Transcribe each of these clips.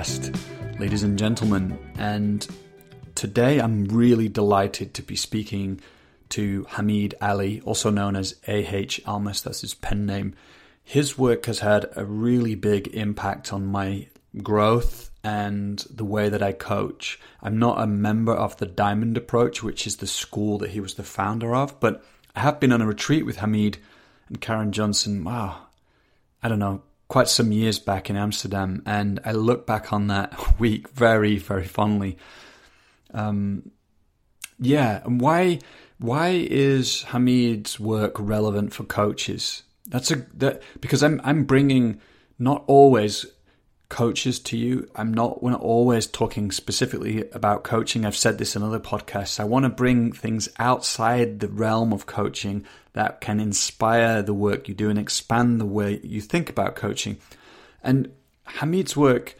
podcast, ladies and gentlemen. And today I'm really delighted to be speaking to Hameed Ali, also known as A.H. Almaas, that's his pen name. His work has had a really big impact on my growth and the way that I coach. I'm not a member of the Diamond Approach, which is the school that he was the founder of, but I have been on a retreat with Hameed and Karen Johnson. Wow, I don't know, quite some years back in Amsterdam, and I look back on that week very, very fondly. Um, yeah, and why why is Hameed's work relevant for coaches? That's a that because I'm I'm bringing not always coaches to you. I'm not we're not always talking specifically about coaching. I've said this in other podcasts. I want to bring things outside the realm of coaching that can inspire the work you do and expand the way you think about coaching. And Hameed's work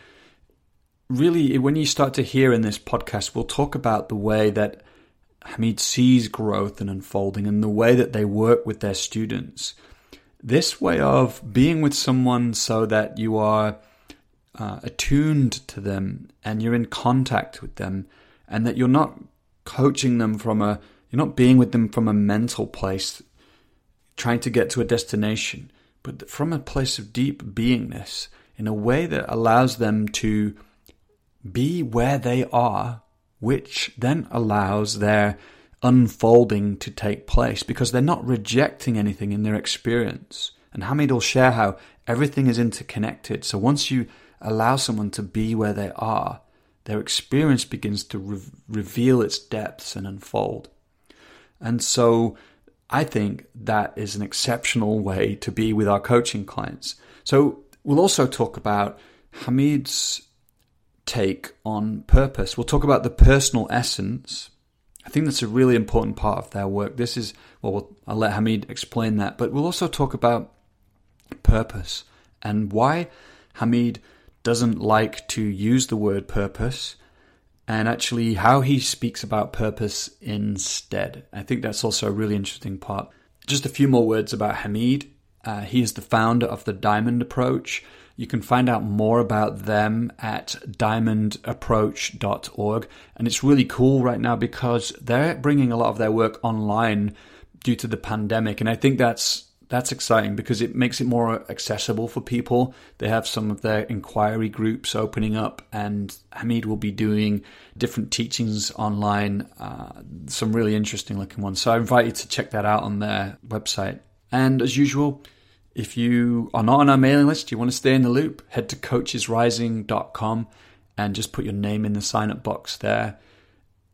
really when you start to hear in this podcast, we'll talk about the way that Hameed sees growth and unfolding and the way that they work with their students. This way of being with someone so that you are uh, attuned to them and you're in contact with them and that you're not coaching them from a you're not being with them from a mental place trying to get to a destination but from a place of deep beingness in a way that allows them to be where they are which then allows their unfolding to take place because they're not rejecting anything in their experience. And Hameed will share how everything is interconnected. So once you allow someone to be where they are, their experience begins to re- reveal its depths and unfold. And so I think that is an exceptional way to be with our coaching clients. So we'll also talk about Hameed's take on purpose. We'll talk about the personal essence. I think that's a really important part of their work. This is, well, I'll let Hameed explain that, but we'll also talk about purpose and why Hameed doesn't like to use the word purpose and actually how he speaks about purpose instead. I think that's also a really interesting part. Just a few more words about Hameed. Uh, he is the founder of the Diamond Approach. You can find out more about them at diamondapproach.org. And it's really cool right now because they're bringing a lot of their work online due to the pandemic. And I think that's that's exciting because it makes it more accessible for people. They have some of their inquiry groups opening up, and Hameed will be doing different teachings online, uh, some really interesting looking ones. So I invite you to check that out on their website. And as usual, if you are not on our mailing list, you want to stay in the loop, head to coachesrising.com and just put your name in the sign up box there.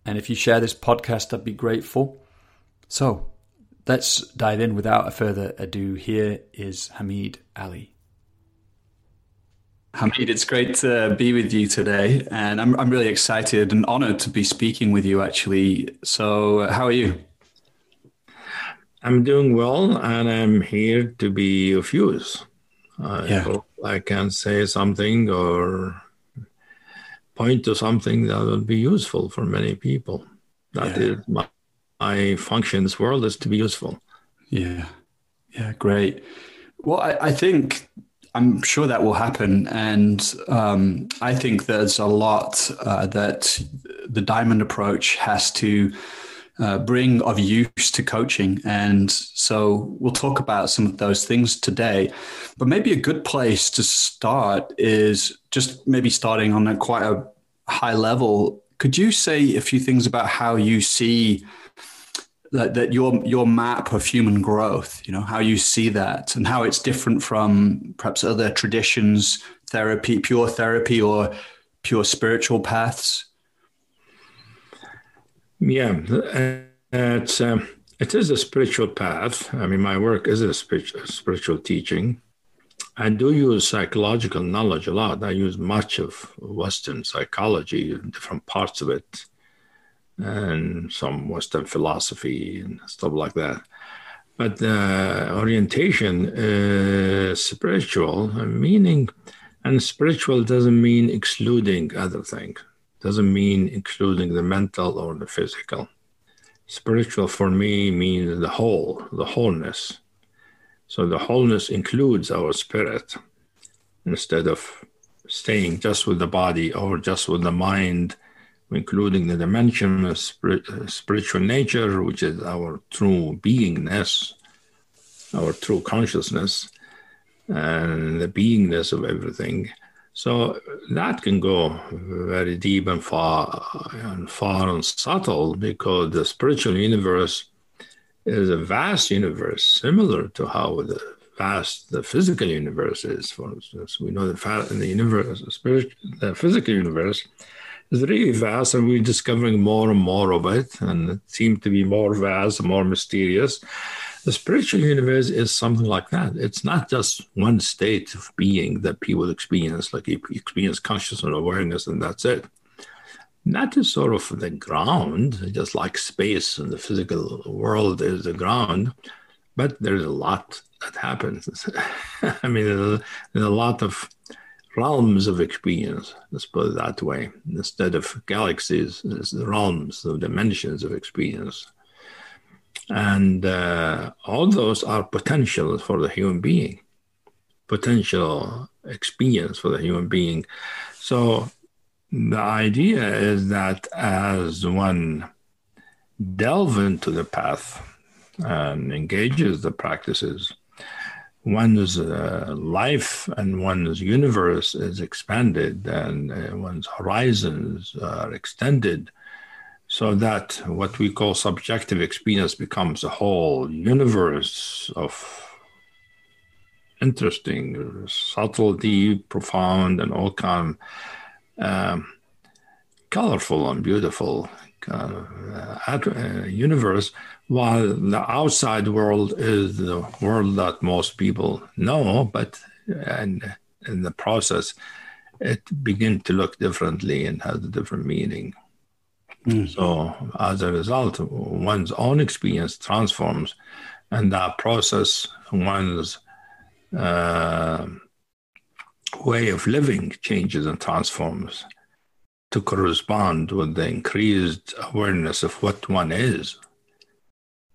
And if you share this podcast, I'd be grateful. So, Let's dive in without a further ado. Here is Hameed Ali. Hameed, it's great to be with you today, and I'm I'm really excited and honored to be speaking with you. Actually, so uh, how are you? I'm doing well, and I'm here to be of use. I yeah. hope I can say something or point to something that will be useful for many people. That yeah. is my I function in this world is to be useful. Yeah. Yeah, great. Well, I, I think I'm sure that will happen. And um, I think there's a lot uh, that the diamond approach has to uh, bring of use to coaching. And so we'll talk about some of those things today. But maybe a good place to start is just maybe starting on a quite a high level. Could you say a few things about how you see? That, that your your map of human growth, you know, how you see that and how it's different from perhaps other traditions, therapy, pure therapy or pure spiritual paths? Yeah, it's um, it is a spiritual path. I mean, my work is a spiritual, spiritual teaching. I do use psychological knowledge a lot. I use much of Western psychology, different parts of it and some Western philosophy and stuff like that. But uh, orientation is spiritual, meaning, and spiritual doesn't mean excluding other things, doesn't mean including the mental or the physical. Spiritual for me means the whole, the wholeness. So the wholeness includes our spirit instead of staying just with the body or just with the mind, including the dimension of spirit, spiritual nature, which is our true beingness, our true consciousness, and the beingness of everything. So that can go very deep and far and far and subtle because the spiritual universe is a vast universe, similar to how the vast the physical universe is. For instance, we know in the universe, the, the physical universe is really vast, and we're discovering more and more of it, and it seems to be more vast, and more mysterious. The spiritual universe is something like that. It's not just one state of being that people experience, like you experience consciousness and awareness, and that's it. That is sort of the ground, just like space and the physical world is the ground. But there's a lot that happens. I mean, there's a lot of realms of experience, let's put it that way. Instead of galaxies, it's the realms, the dimensions of experience. And uh, all those are potentials for the human being, potential experience for the human being. So the idea is that as one delve into the path and engages the practices, one's uh, life and one's universe is expanded and uh, one's horizons are extended. So that what we call subjective experience becomes a whole universe of interesting subtlety profound and all kind of um, colorful and beautiful kind of, uh, uh, universe while the outside world is the world that most people know, but and in the process, it begins to look differently and has a different meaning. Mm. So, as a result, one's own experience transforms, and that process, one's uh, way of living changes and transforms to correspond with the increased awareness of what one is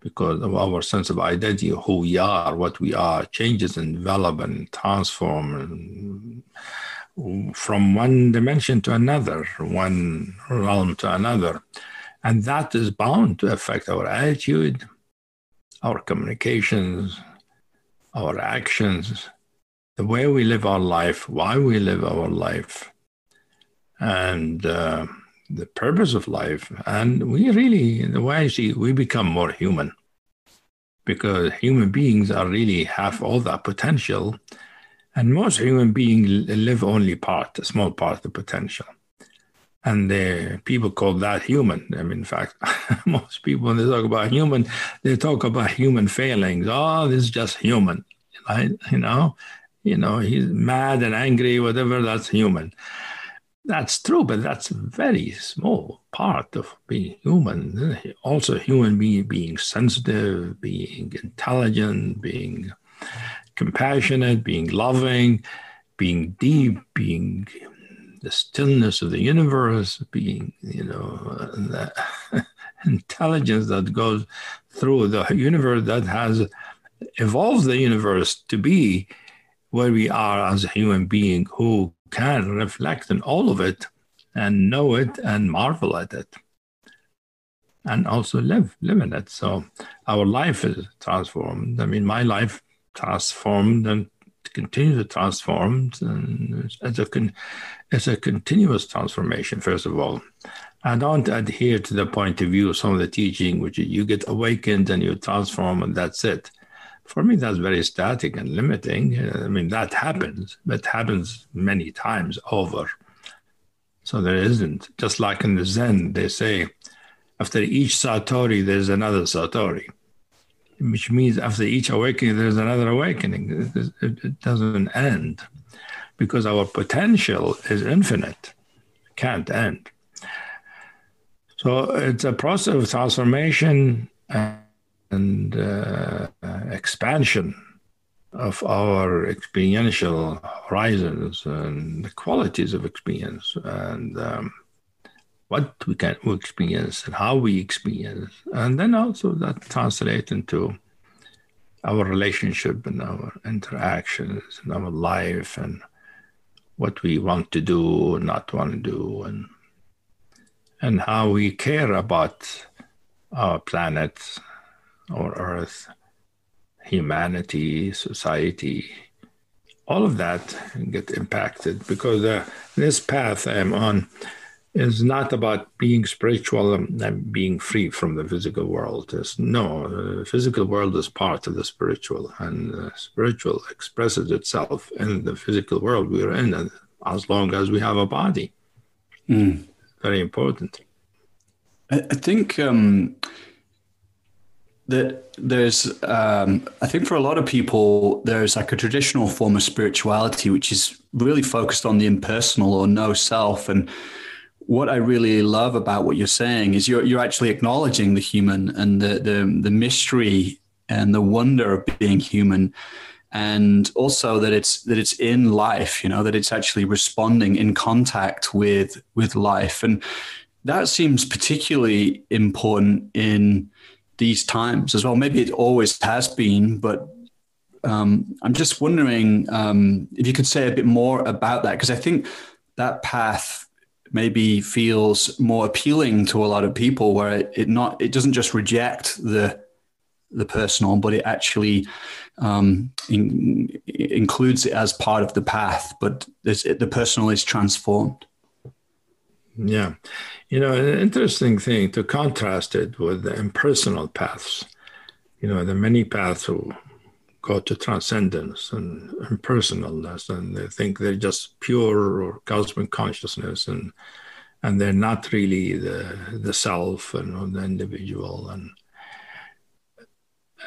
because of our sense of identity, who we are, what we are, changes and develop and transform from one dimension to another, one realm to another. And that is bound to affect our attitude, our communications, our actions, the way we live our life, why we live our life, and uh, the purpose of life. And we really, in the way I see, we become more human because human beings are really have all that potential. And most human beings live only part, a small part of the potential. And the people call that human. I mean, in fact, most people, when they talk about human, they talk about human failings. Oh, this is just human, right? You know, you know, he's mad and angry, whatever, that's human. That's true, but that's a very small part of being human. Also, human being being sensitive, being intelligent, being compassionate, being loving, being deep, being the stillness of the universe, being, you know, the intelligence that goes through the universe that has evolved the universe to be where we are as a human being who can reflect on all of it and know it and marvel at it and also live live in it. So our life is transformed. I mean my life transformed and continues to transform and it's a, it's a continuous transformation first of all. I don't adhere to the point of view of some of the teaching which you get awakened and you transform and that's it for me, that's very static and limiting. Uh, I mean, that happens, but happens many times over. So there isn't, just like in the Zen, they say, after each Satori, there's another Satori, which means after each awakening, there's another awakening. It, doesn't end because our potential is infinite, can't end. So it's a process of transformation. And and uh, expansion of our experiential horizons and the qualities of experience and um, what we can experience and how we experience. And then also that translates into our relationship and our interactions and our life and what we want to do, not want to do, and and how we care about our planet, our Earth, humanity, society, all of that get impacted because uh, this path I'm on is not about being spiritual and being free from the physical world. It's, no, the physical world is part of the spiritual, and the spiritual expresses itself in the physical world we're in, as long as we have a body. Mm. Very important. I, I think um, that there's, um, I think for a lot of people, there's like a traditional form of spirituality which is really focused on the impersonal or no self. And what I really love about what you're saying is you're you're actually acknowledging the human and the the, the mystery and the wonder of being human. And also that it's that it's in life you know that it's actually responding in contact with with life. And that seems particularly important in these times as well. Maybe it always has been but um, i'm just wondering um, if you could say a bit more about that because i think that path maybe feels more appealing to a lot of people where it, it not it doesn't just reject the the personal but it actually um, in, includes it as part of the path but it, the personal is transformed yeah you know an interesting thing to contrast it with the impersonal paths you know the many paths who go to transcendence and impersonalness, and they think they're just pure or cosmic consciousness, and and they're not really the the self and the individual, and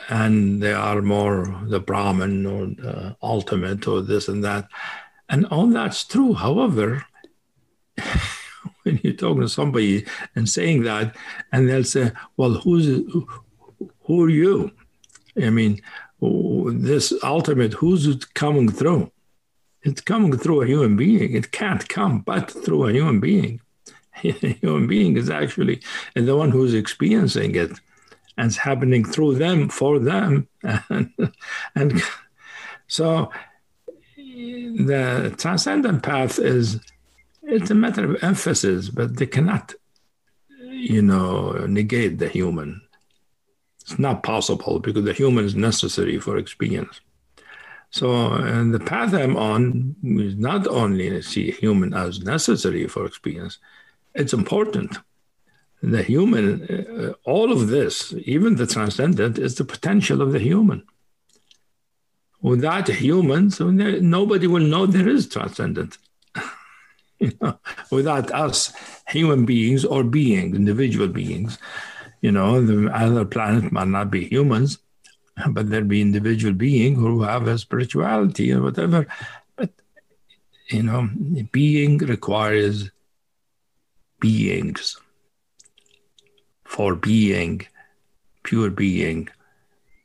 and they are more the Brahman or the ultimate or this and that, and all that's true. However. when you're talking to somebody and saying that, and they'll say, "Well, who's who, are you?" I mean, this ultimate, who's it coming through? It's coming through a human being. It can't come but through a human being. a human being is actually the one who's experiencing it, and it's happening through them for them. and, and so the transcendent path is it's a matter of emphasis, but they cannot, you know, negate the human it's not possible because the human is necessary for experience. So, and the path I'm on is not only to see human as necessary for experience, it's important. The human, uh, all of this, even the transcendent, is the potential of the human. Without humans, nobody will know there is transcendent. Know, without us, human beings or beings, individual beings, you know, the other planet might not be humans, but there be individual beings who have a spirituality or whatever. But you know, being requires beings. For being, pure being,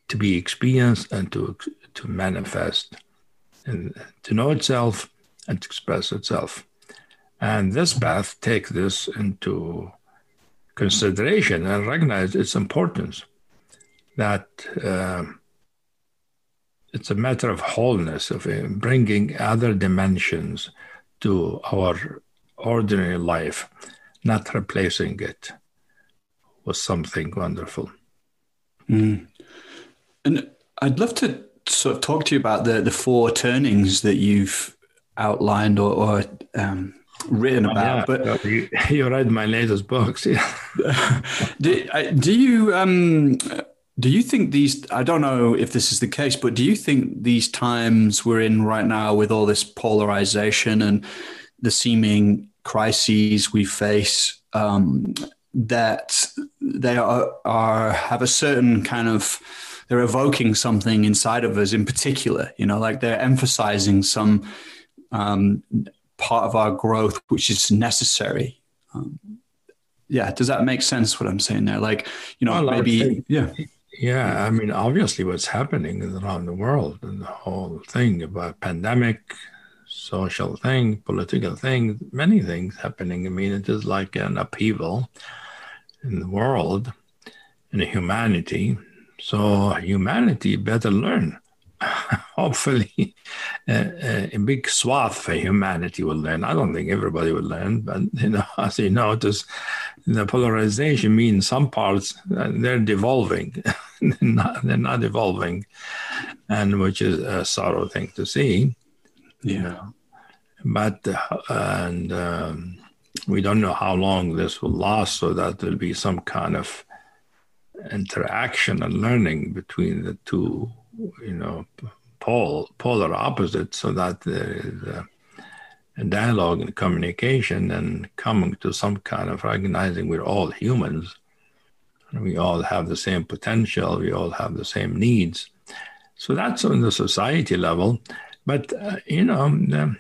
to be experienced and to to manifest, and to know itself and to express itself. And this path take this into consideration and recognize its importance. That uh, it's a matter of wholeness, of uh, bringing other dimensions to our ordinary life, not replacing it with something wonderful. Mm. And I'd love to sort of talk to you about the, the four turnings that you've outlined or, or um, written about. Oh, yeah. But you, you, read my latest books. Yeah. do, do you um, do you think these? I don't know if this is the case, but do you think these times we're in right now, with all this polarization and the seeming crises we face, um, that they are, are have a certain kind of they're evoking something inside of us in particular. You know, like they're emphasizing some um, part of our growth, which is necessary. Um, yeah, does that make sense? What I'm saying there, like you know, well, maybe yeah. Yeah, I mean, obviously, what's happening around the world and the whole thing about pandemic, social thing, political thing, many things happening. I mean, it is like an upheaval in the world, in humanity. So humanity better learn hopefully a, a, big swath for humanity will learn. I don't think everybody will learn, but you know, as you notice, the polarization means some parts uh, they're devolving, they're, not, they're not evolving, and which is a sorrow thing to see. Yeah. You know? But uh, and um, we don't know how long this will last, so that there'll be some kind of interaction and learning between the two, you know, pole, polar opposites, so that there is a, dialogue and communication and coming to some kind of recognizing we're all humans. We all have the same potential. We all have the same needs. So that's on the society level. But, uh, you know,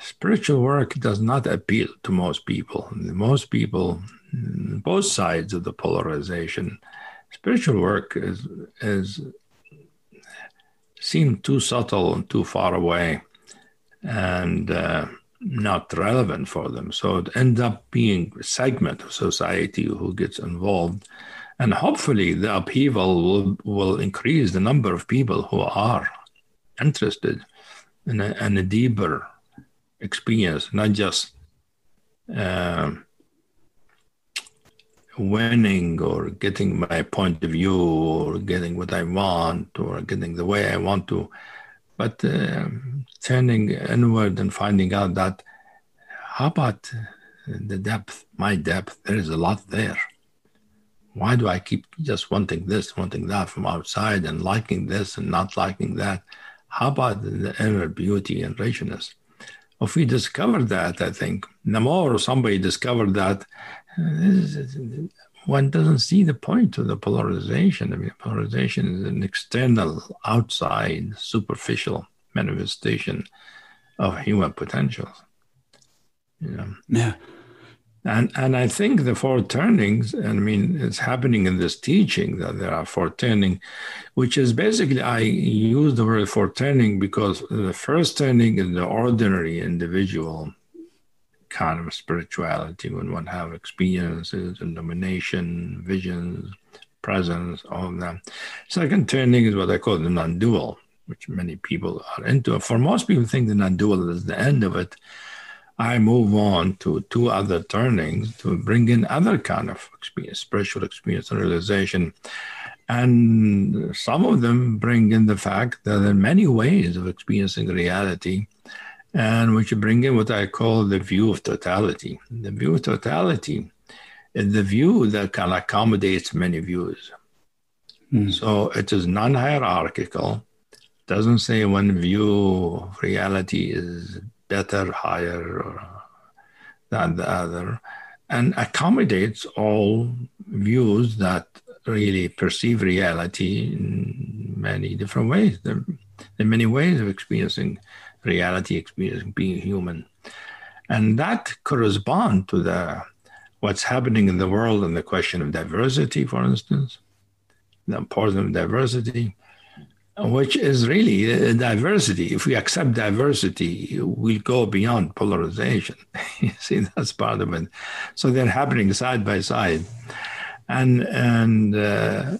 spiritual work does not appeal to most people. Most people both sides of the polarization. Spiritual work is is seem too subtle and too far away, and uh, not relevant for them. So it ends up being a segment of society who gets involved, and hopefully the upheaval will will increase the number of people who are interested in a, in a deeper experience, not just. Uh, winning or getting my point of view or getting what I want or getting the way I want to, but uh, turning inward and finding out that how about the depth, my depth? There is a lot there. Why do I keep just wanting this, wanting that from outside and liking this and not liking that? How about the inner beauty and richness? If we discover that, I think the more somebody discovered that, uh, one doesn't see the point of the polarization. I mean, polarization is an external, outside, superficial manifestation of human potentials. You know? Yeah. And and I think the four turnings, I mean, it's happening in this teaching that there are four turning, which is basically I use the word four turning because the first turning is the ordinary individual kind of spirituality when one have experiences, illumination, visions, presence, all of that. Second turning is what I call the non-dual, which many people are into. For most people think the non-dual is the end of it. I move on to two other turnings to bring in other kind of experience, spiritual experience and realization. And some of them bring in the fact that there are many ways of experiencing reality and we should bring in what I call the view of totality. The view of totality is the view that can accommodate many views. Mm. So it is non hierarchical, doesn't say one view of reality is better, higher than the other, and accommodates all views that really perceive reality in many different ways. There, there are many ways of experiencing reality experience being human and that correspond to the what's happening in the world and the question of diversity for instance the importance of diversity which is really diversity if we accept diversity we'll go beyond polarization you see that's part of it so they're happening side by side and and uh,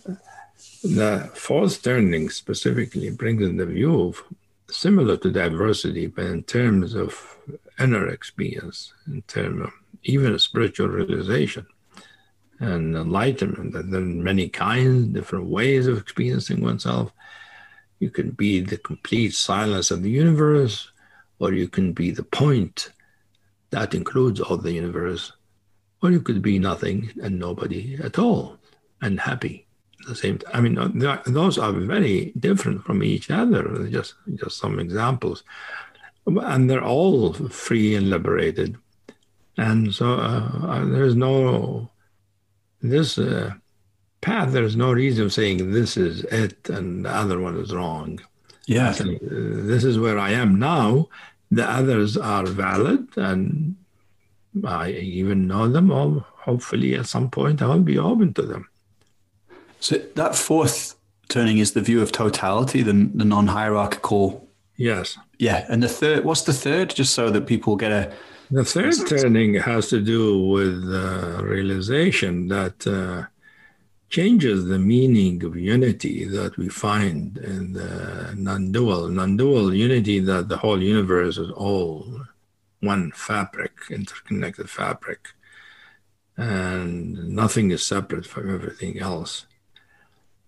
the fourth turning specifically brings in the view of similar to diversity, but in terms of inner experience, in terms of even spiritual realization and enlightenment. And there are many kinds, different ways of experiencing oneself. You can be the complete silence of the universe, or you can be the point that includes all the universe, or you could be nothing and nobody at all and happy the same. I mean, uh, those are very different from each other. Just just some examples, and they're all free and liberated. And so uh, uh there's no this uh, path. There's no reason of saying this is it and the other one is wrong. Yeah, this is where I am now. The others are valid, and I even know them. Or hopefully, at some point, I'll be open to them. So that fourth turning is the view of totality, the, the non-hierarchical. Yes. Yeah, and the third. What's the third? Just so that people get a. The third turning has to do with uh, realization that uh, changes the meaning of unity that we find in the non-dual, non-dual unity that the whole universe is all one fabric, interconnected fabric, and nothing is separate from everything else.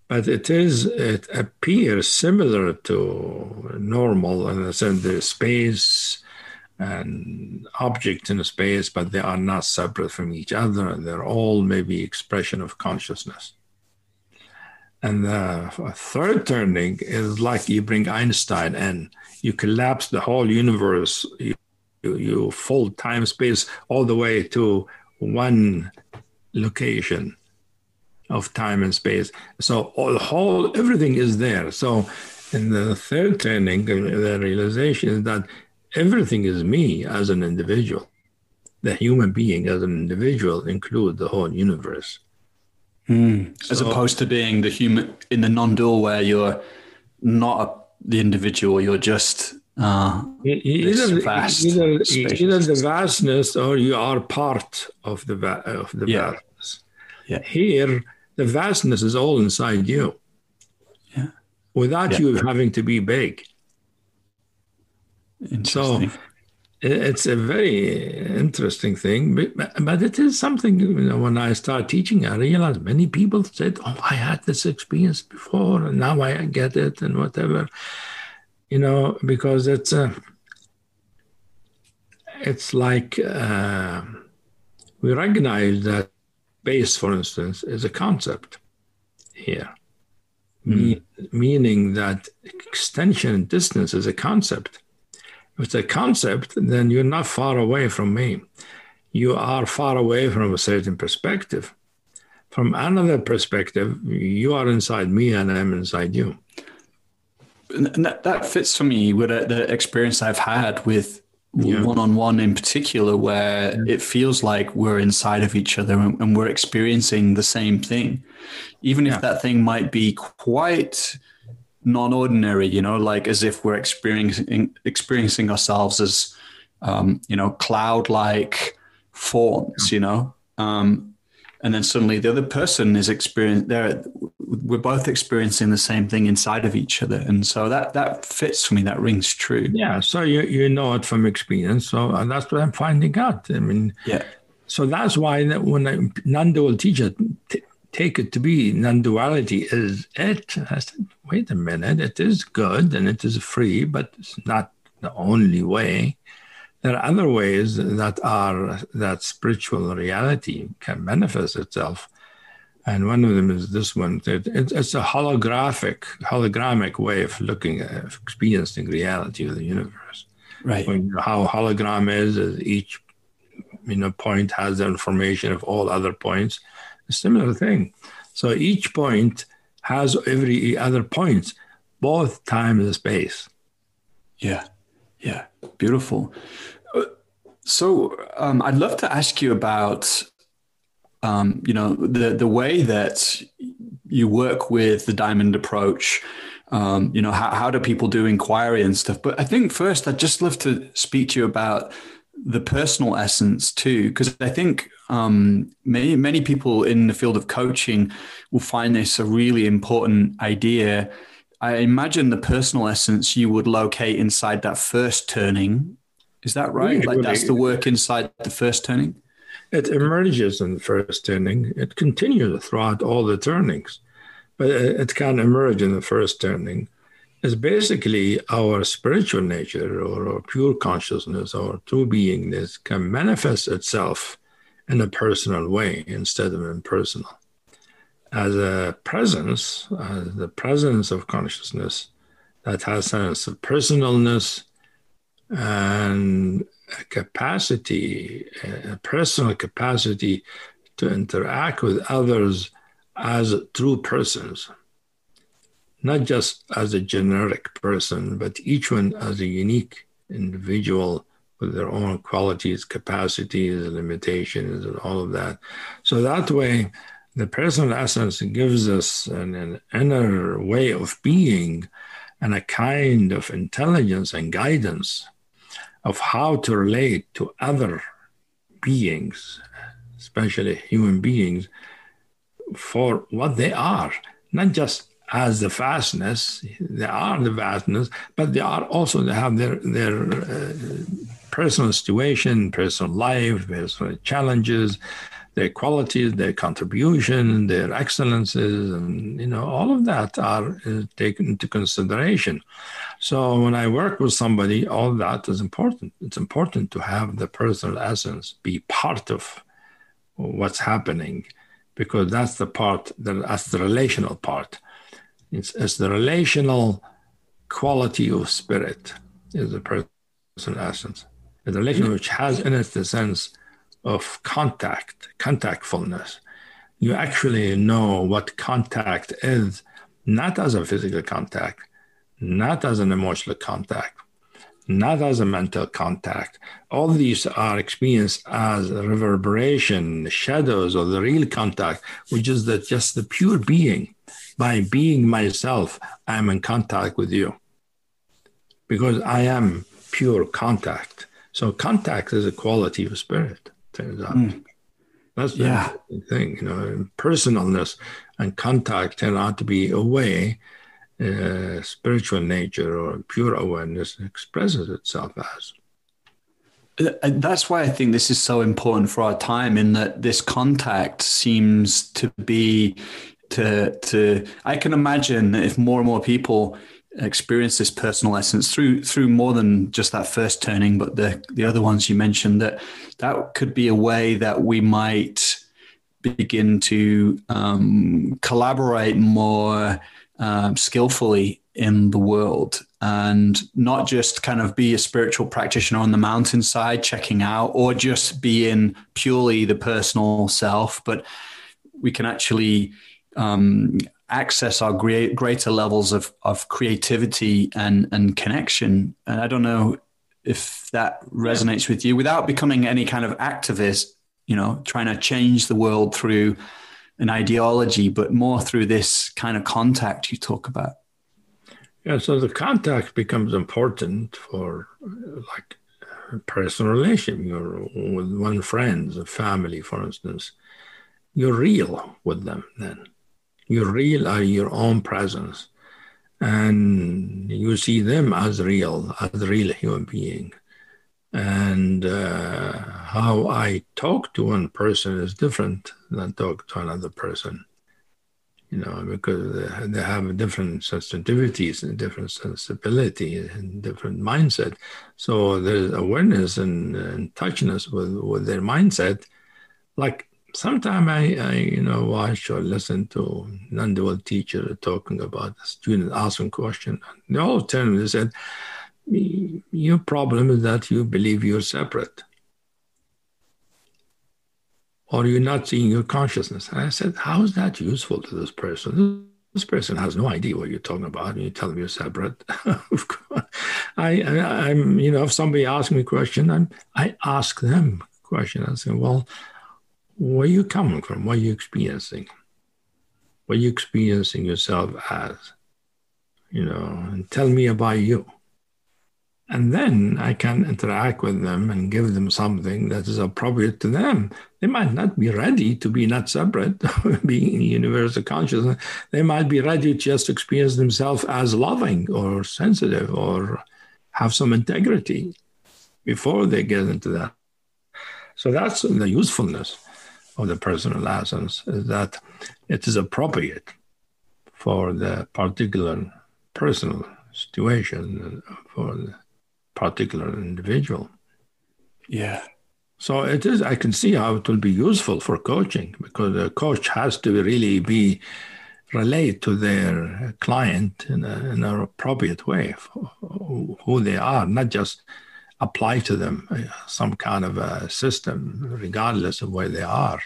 But it is, it appears similar to normal in the sense there's space and objects in space, but they are not separate from each other. They're all maybe expression of consciousness. And the third turning is like you bring Einstein and you collapse the whole universe. You, you, you fold time space all the way to one location of time and space. So all, whole everything is there. So in the third turning, the realization is that everything is me as an individual. The human being as an individual include the whole universe. Mm. So, as opposed to being the human in the non-dual where you're not a, the individual, you're just uh, either, vast either, either, the vastness or you are part of the of the yeah. vastness. Yeah. Here, the vastness is all inside you. Yeah. Without yeah. you having to be big. So it's a very interesting thing, but, but it is something, you know, when I start teaching, I realized many people said, Oh, I had this experience before and now I get it and whatever, you know, because it's a, it's like uh, we recognize that space, for instance, is a concept here, mm. Me- meaning that extension and distance is a concept if it's a concept, then you're not far away from me. You are far away from a certain perspective. From another perspective, you are inside me and I'm inside you. And that, that fits for me with uh, the experience I've had with one on one in particular, where yeah. it feels like we're inside of each other and, and we're experiencing the same thing. Even if yeah. that thing might be quite non-ordinary you know like as if we're experiencing experiencing ourselves as um, you know cloud-like forms you know? Um, and then suddenly the other person is experiencing there we're both experiencing the same thing inside of each other. And so that that fits for me that rings true. Yeah so you you know it from experience so that's what i'm finding out. I mean yeah. so that's why when I, Nando will teach it, take it to be non-duality is it. I said, wait a minute, it is good and it is free, but it's not the only way. There are other ways that are that spiritual reality can manifest itself. And one of them is this one. It, it, it's a holographic, hologramic way of looking at experiencing reality of the universe. Right. When, how hologram is, is each you know point has the information of all other points similar thing. So each point has every other point, both time and space. Yeah, yeah, beautiful. So um, I'd love to ask you about, um, you know, the the way that you work with the diamond approach. Um, you know, how, how do people do inquiry and stuff? But I think first, I'd just love to speak to you about the personal essence too, because I think um, many many people in the field of coaching will find this a really important idea. I imagine the personal essence you would locate inside that first turning. Is that right? like that's the work inside the first turning. It emerges in the first turning. It continues throughout all the turnings, but it can emerge in the first turning It's basically our spiritual nature or, or pure consciousness or true beingness can manifest itself in a personal way instead of impersonal. As a presence, as the presence of consciousness that has a sense of personalness and a capacity, a personal capacity to interact with others as true persons not just as a generic person, but each one as a unique individual with their own qualities, capacities, limitations, and all of that. So that way, the personal essence gives us an, an inner way of being and a kind of intelligence and guidance of how to relate to other beings, especially human beings, for what they are, not just as the vastness. They are the vastness, but they are also they have their their uh, personal situation, personal life, personal challenges, their qualities, their contribution, their excellences, and you know all of that are uh, taken into consideration. So when I work with somebody, all that is important. It's important to have the personal essence be part of what's happening, because that's the part that that's the relational part. It's, it's the relational quality of spirit is the personal essence. The relation which has in it the sense of contact, contactfulness. You actually know what contact is, not as a physical contact, not as an emotional contact, not as a mental contact. All these are experienced as reverberation, shadows of the real contact, which is that just the pure being. By being myself, I'm in contact with you. Because I am pure contact. So contact is a quality of spirit turns out. Mm. That's the yeah. thing, you know, personalness and contact turn out to be a way uh, spiritual nature or pure awareness expresses itself as. And that's why I think this is so important for our time in that this contact seems to be to to I can imagine that if more and more people experience this personal essence through through more than just that first turning, but the the other ones you mentioned that that could be a way that we might begin to um, collaborate more um, skillfully in the world and not just kind of be a spiritual practitioner on the mountainside checking out or just being purely the personal self but we can actually um, access our great, greater levels of, of creativity and, and connection. And I don't know if that resonates with you without becoming any kind of activist, you know, trying to change the world through an ideology, but more through this kind of contact you talk about. Yeah, so the contact becomes important for like personal relation. You're with one friends, a family, for instance. You're real with them then you real are your own presence and you see them as real, as real human being. And uh, how I talk to one person is different than talk to another person. You know, because they have different sensitivities and different sensibility and different mindset. So there's awareness and, and touchness with, with their mindset. Like sometimes I, I, you know, watch or listen to non-dual teacher talking about a student asking question. They all me, they said, your problem is that you believe you're separate. Or you're not seeing your consciousness. And I said, how is that useful to this person? This person has no idea what you're talking about. And you tell them you're separate. of course. I, I, am you know, if somebody asks me a question, I'm, I ask them a question. I say, well, where are you coming from? What are you experiencing? What are you experiencing yourself as? You know, and tell me about you. And then I can interact with them and give them something that is appropriate to them. They might not be ready to be not separate, being in universal consciousness. They might be ready just to just experience themselves as loving or sensitive or have some integrity before they get into that. So that's the usefulness of the personal essence is that it is appropriate for the particular personal situation for the particular individual. Yeah. So it is. I can see how it will be useful for coaching because the coach has to really be relate to their client in, a, in an appropriate way, who they are, not just apply to them uh, some kind of a system, regardless of where they are.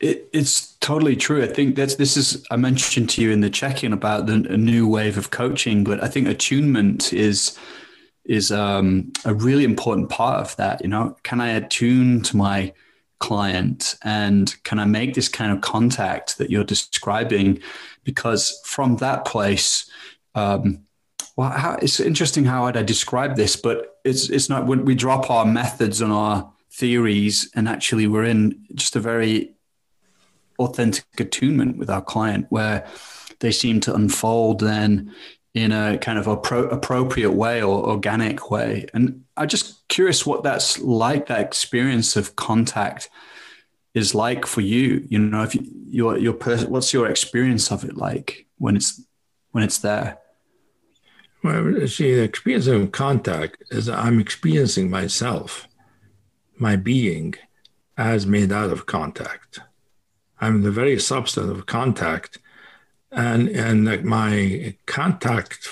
It, it's totally true. I think that's this is I mentioned to you in the check-in about the a new wave of coaching, but I think attunement is is um, a really important part of that. You know, can I attune to my client and can I make this kind of contact that you're describing? Because from that place, um, well, how, it's interesting how I'd I describe this, but it's it's not when we drop our methods and our theories, and actually we're in just a very authentic attunement with our client where they seem to unfold then in a kind of appro- appropriate way or organic way. And I'm just curious what that's like, that experience of contact is like for you. You know, if you, your your person, what's your experience of it like when it's when it's there? Well, see, the experience of contact is I'm experiencing myself, my being, as made out of contact. I'm the very substance of contact, and and my contact,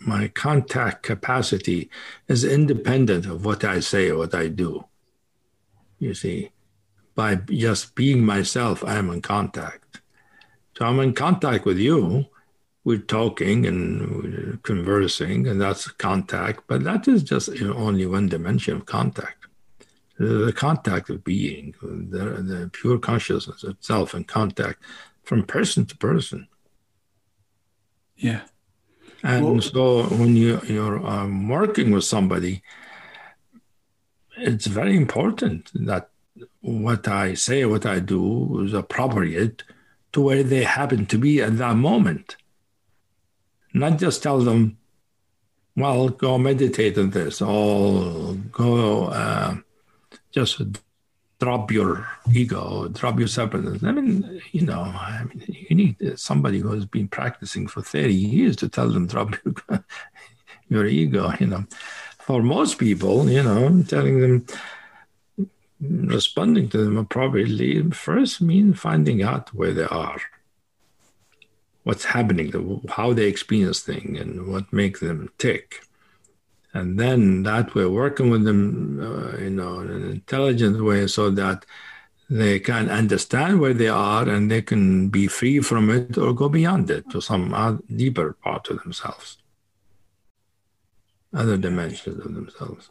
my contact capacity is independent of what I say or what I do. You see, by just being myself, I am in contact. So I'm in contact with you. We're talking and conversing, and that's contact. But that is just only one dimension of contact. The contact of being, the, the pure consciousness itself, and contact from person to person. Yeah. And well, so when you, you're um, working with somebody, it's very important that what I say, what I do is appropriate to where they happen to be at that moment. Not just tell them, well, go meditate on this, or go uh, just drop your ego, drop your separateness. I mean, you know, I mean, you need somebody who has been practicing for 30 years to tell them drop your, your ego, you know. For most people, you know, telling them, responding to them appropriately first means finding out where they are, what's happening, how they experience things, and what makes them tick. And then that way, working with them, uh, you know, in an intelligent way, so that they can understand where they are and they can be free from it or go beyond it to some deeper part of themselves, other dimensions of themselves.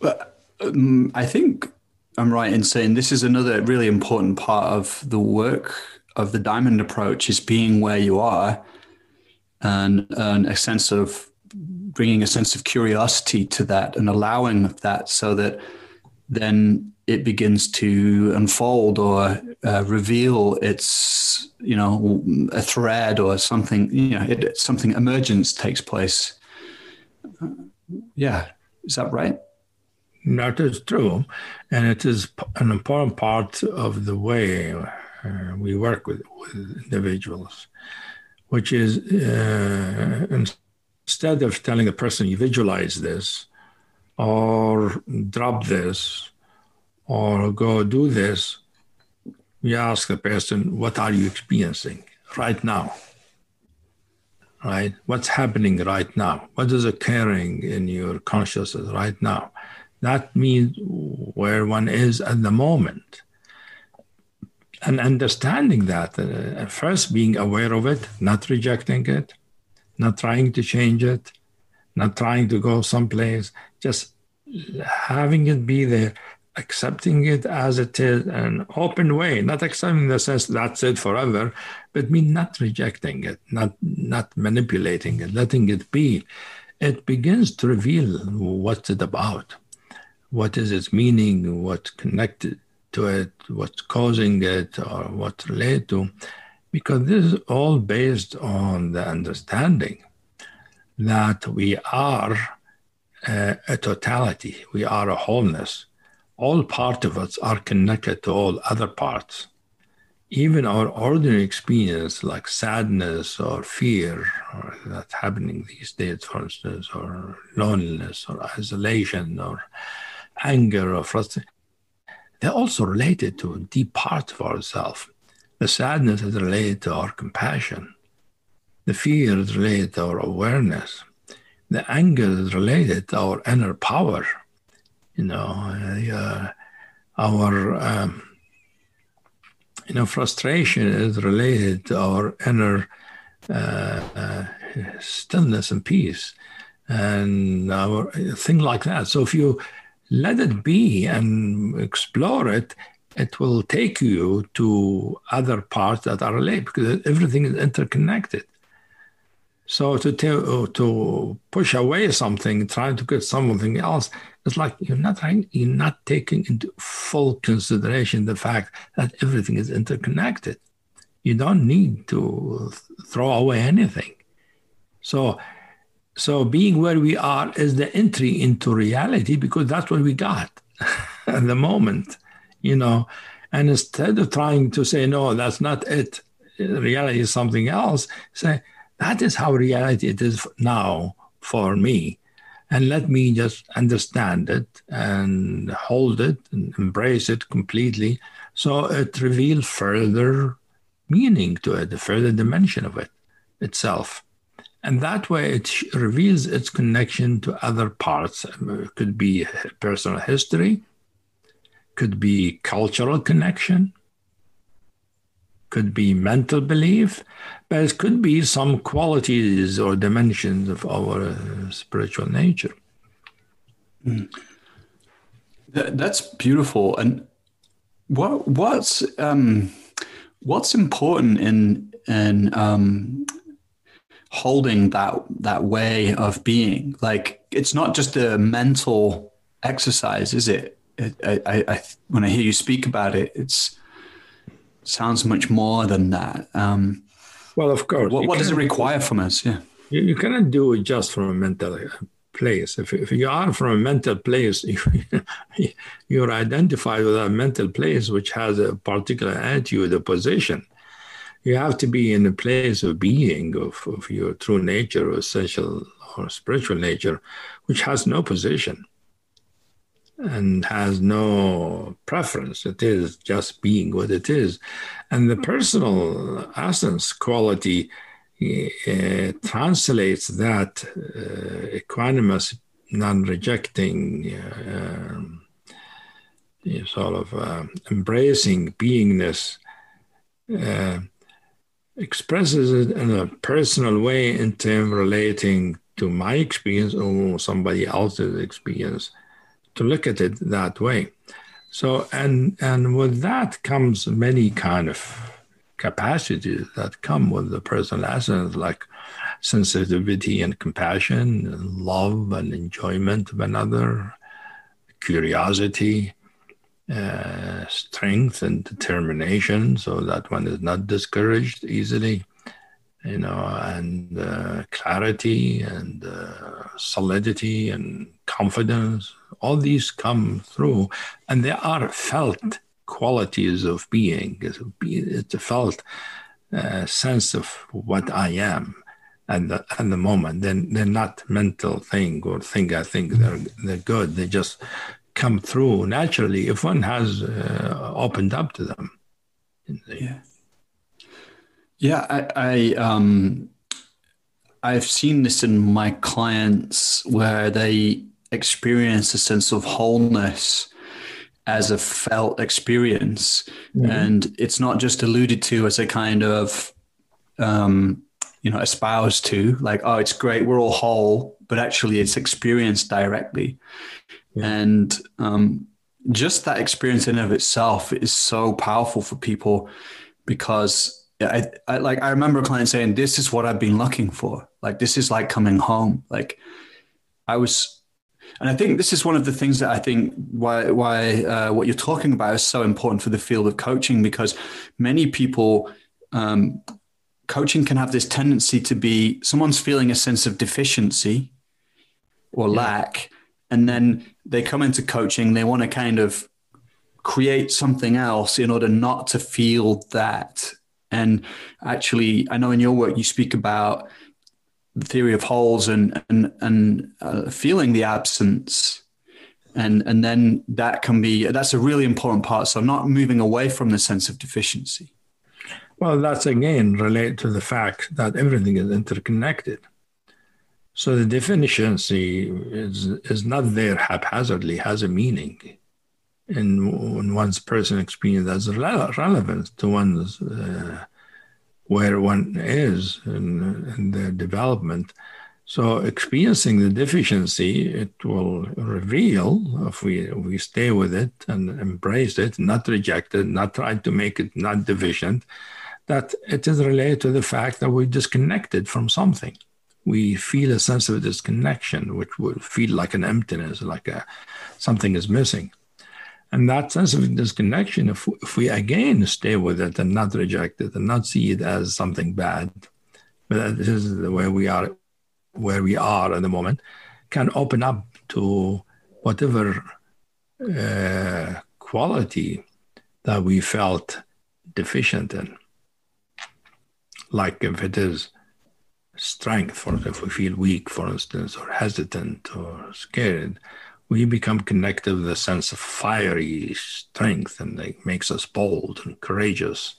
But um, I think I'm right in saying this is another really important part of the work of the diamond approach is being where you are and, and a sense of bringing a sense of curiosity to that and allowing that so that then it begins to unfold or uh, reveal its you know a thread or something you know it, something emergence takes place. Yeah. Is that right? That is true. And it is an important part of the way uh, we work with, with, individuals, which is uh, instead of telling a person, you visualize this, or drop this, or go do this, we ask the person, what are you experiencing right now? Right? What's happening right now? What is occurring in your consciousness right now? That means where one is at the moment. And understanding that, uh, first being aware of it, not rejecting it, not trying to change it, not trying to go someplace, just having it be there, accepting it as it is, an open way, not accepting the sense that's it forever, but me not rejecting it, not not manipulating it, letting it be. It begins to reveal what's it about what is its meaning, what's connected to it, what's causing it, or what's related to, because this is all based on the understanding that we are a, a totality, we are a wholeness. All parts of us are connected to all other parts. Even our ordinary experience, like sadness or fear, or that's happening these days, for instance, or loneliness or isolation or anger or frustration, they're also related to a deep part of ourselves. The sadness is related to our compassion. The fear is related to our awareness. The anger is related to our inner power. You know, uh, our um, you know frustration is related to our inner uh, uh, stillness and peace, and our thing like that. So if you let it be and explore it, it will take you to other parts that are related because everything is interconnected. So to to, to push away something, trying to get something else, it's like you're not trying, you're not taking into full consideration the fact that everything is interconnected. You don't need to throw away anything. So so being where we are is the entry into reality because that's what we got at the moment, you know. And instead of trying to say, no, that's not it, reality is something else, say, that is how reality it is now for me. And let me just understand it and hold it and embrace it completely. So it reveals further meaning to it, a further dimension of it itself. And that way it reveals its connection to other parts. It could be personal history, could be cultural connection, could be mental belief, but it could be some qualities or dimensions of our uh, spiritual nature. Mm. that's beautiful. And what what's um, what's important in in um, holding that that way of being? Like it's not just a mental exercise, is it? I, I, I, when I hear you speak about it, it's sounds much more than that. Um, well, of course. What, what does it require from us? Yeah, you, you, cannot do it just from a mental place. If, if you are from a mental place, you, you're identified with a mental place which has a particular attitude, a position. You have to be in a place of being, of, of your true nature, or essential or spiritual nature, which has no position and has no preference. It is just being what it is. And the personal essence quality uh, translates that uh, equanimous, non rejecting, uh, sort of embracing beingness. Expresses it in a personal way in terms relating to my experience or somebody else's experience to look at it that way. So, and and with that comes many kind of capacities that come with the personal essence, like sensitivity and compassion, and love and enjoyment of another, curiosity, uh, strength and determination, so that one is not discouraged easily, you know, and uh, clarity and uh, solidity and confidence all these come through, and they are felt qualities of being. It's a felt uh, sense of what I am at the, at the moment. Then they're, they're not mental thing or thing I think they're they're good. They just come through naturally if one has uh, opened up to them. Yeah. Yeah, I, I um, I've seen this in my clients where they experience a sense of wholeness as a felt experience mm-hmm. and it's not just alluded to as a kind of um, you know espoused to like oh it's great we're all whole but actually it's experienced directly yeah. and um, just that experience in of itself is so powerful for people because I, I like i remember a client saying this is what i've been looking for like this is like coming home like i was and I think this is one of the things that I think why why uh, what you're talking about is so important for the field of coaching because many people um, coaching can have this tendency to be someone's feeling a sense of deficiency or yeah. lack, and then they come into coaching, they want to kind of create something else in order not to feel that. And actually, I know in your work you speak about the theory of holes and and and uh, feeling the absence. And and then that can be that's a really important part. So not moving away from the sense of deficiency. Well that's again related to the fact that everything is interconnected so the deficiency is is not there haphazardly has a meaning in, in one's personal experience as relevant to one's uh, where one is in, in their development. So experiencing the deficiency, it will reveal if we if we stay with it and embrace it, not reject it, not try to make it not deficient, that it is related to the fact that we're disconnected from something. We feel a sense of disconnection, which would feel like an emptiness, like a, something is missing. And that sense of disconnection, if, if we again stay with it and not reject it and not see it as something bad, but this is the way we are, where we are at the moment, can open up to whatever uh, quality that we felt deficient in. Like if it is strength, for if we feel weak, for instance, or hesitant or scared, we become connected with a sense of fiery strength and it makes us bold and courageous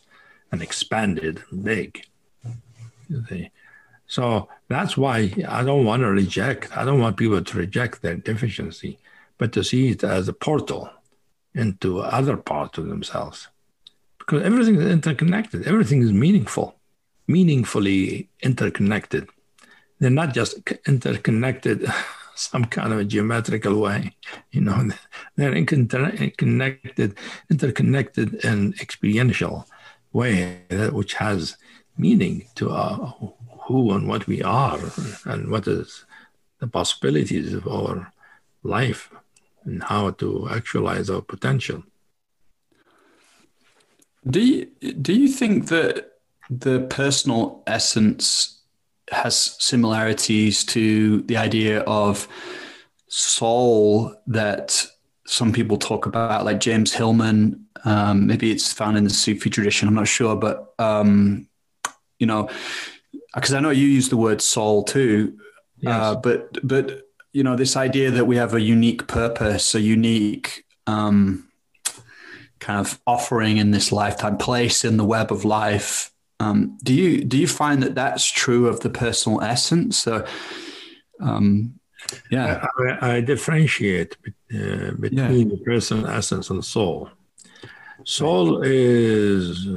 and expanded and big. So that's why I don't want to reject, I don't want people to reject their deficiency, but to see it as a portal into other parts of themselves. Because everything is interconnected, everything is meaningful, meaningfully interconnected. They're not just interconnected some kind of a geometrical way. You know, they're interconnected, interconnected in experiential way, which has meaning to uh, who and what we are and what is the possibilities of our life and how to actualize our potential. Do you, do you think that the personal essence has similarities to the idea of soul that some people talk about, like James Hillman? Um, maybe it's found in the Sufi tradition. I'm not sure, but um, you know, because I know you use the word soul too. Yes. Uh, but but you know this idea that we have a unique purpose, a unique um, kind of offering in this lifetime, place in the web of life. Um, do you do you find that that's true of the personal essence? So, um, yeah, I, I differentiate uh, between yeah. the personal essence and soul. Soul is uh,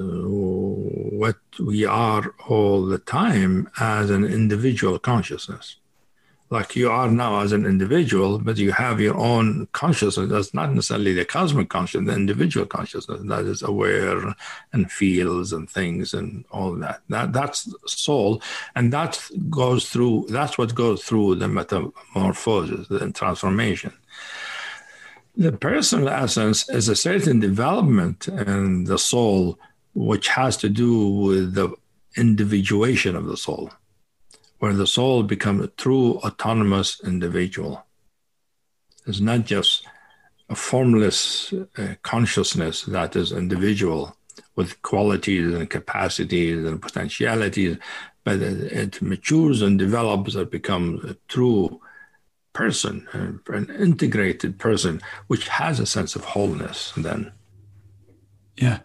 what we are all the time as an individual consciousness like you are now as an individual, but you have your own consciousness. That's not necessarily the cosmic consciousness, the individual consciousness that is aware and feels and things and all that. That that's soul, and that goes through. That's what goes through the metamorphosis, the transformation. The personal essence is a certain development in the soul, which has to do with the individuation of the soul where the soul becomes a true autonomous individual. It's not just a formless uh, consciousness that is individual with qualities and capacities and potentialities, but it, it matures and develops and becomes a true person, an integrated person, which has a sense of wholeness then. Yeah.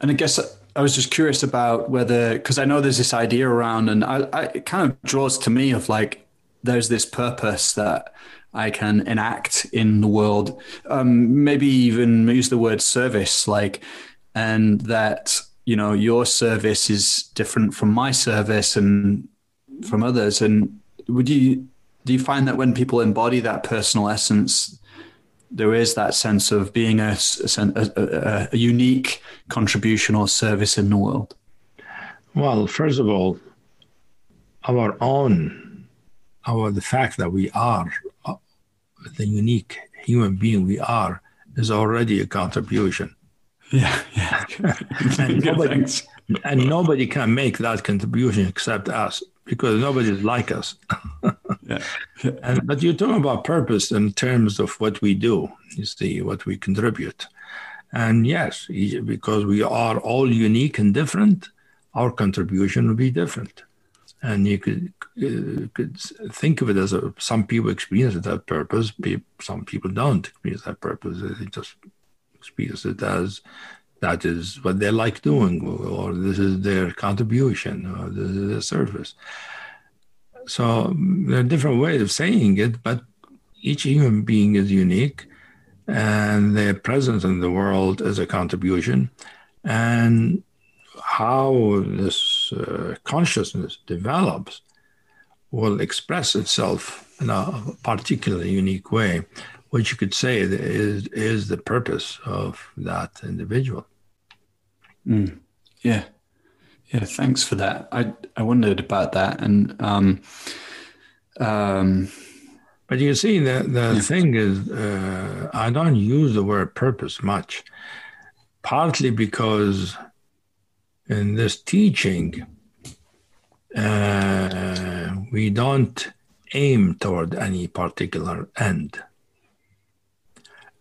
And I guess I was just curious about whether, because I know there's this idea around, and I, I, it kind of draws to me of like, there's this purpose that I can enact in the world. Um, maybe even use the word service, like, and that, you know, your service is different from my service and from others. And would you, do you find that when people embody that personal essence, there is that sense of being a, a, a, a, unique contribution or service in the world? Well, first of all, our own, our the fact that we are uh, the unique human being we are is already a contribution. Yeah, yeah. and, nobody, and nobody can make that contribution except us because nobody's like us. yeah. and, but you're talking about purpose in terms of what we do, you see, what we contribute. And yes, because we are all unique and different, our contribution will be different. And you could, uh, could think of it as a, some people experience that purpose, some people don't experience that purpose. They just experience it as that is what they like doing, or this is their contribution, or this is their service. So there are different ways of saying it, but each human being is unique, and their presence in the world is a contribution. And how this uh, consciousness develops will express itself in a particularly unique way which you could say is is the purpose of that individual. Mm. Yeah, Yeah, thanks for that. I I wondered about that, and um, um, but you see, the the yeah. thing is, uh, I don't use the word purpose much, partly because in this teaching, uh, we don't aim toward any particular end.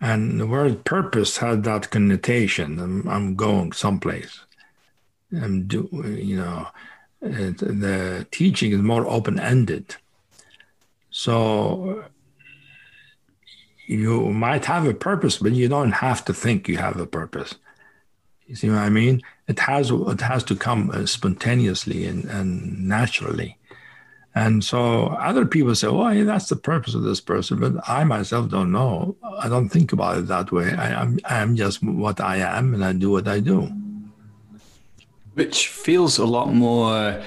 And the word purpose has that connotation. I'm, I'm going someplace. I'm do, you know, it, the teaching is more open ended. So you might have a purpose, but you don't have to think you have a purpose. You see what I mean? It has it has to come uh, spontaneously and, and naturally. And so other people say, "Oh, yeah, that's the purpose of this person," but I myself don't know. I don't think about it that way. I, am I'm just what I am, and I do what I do. Which feels a lot more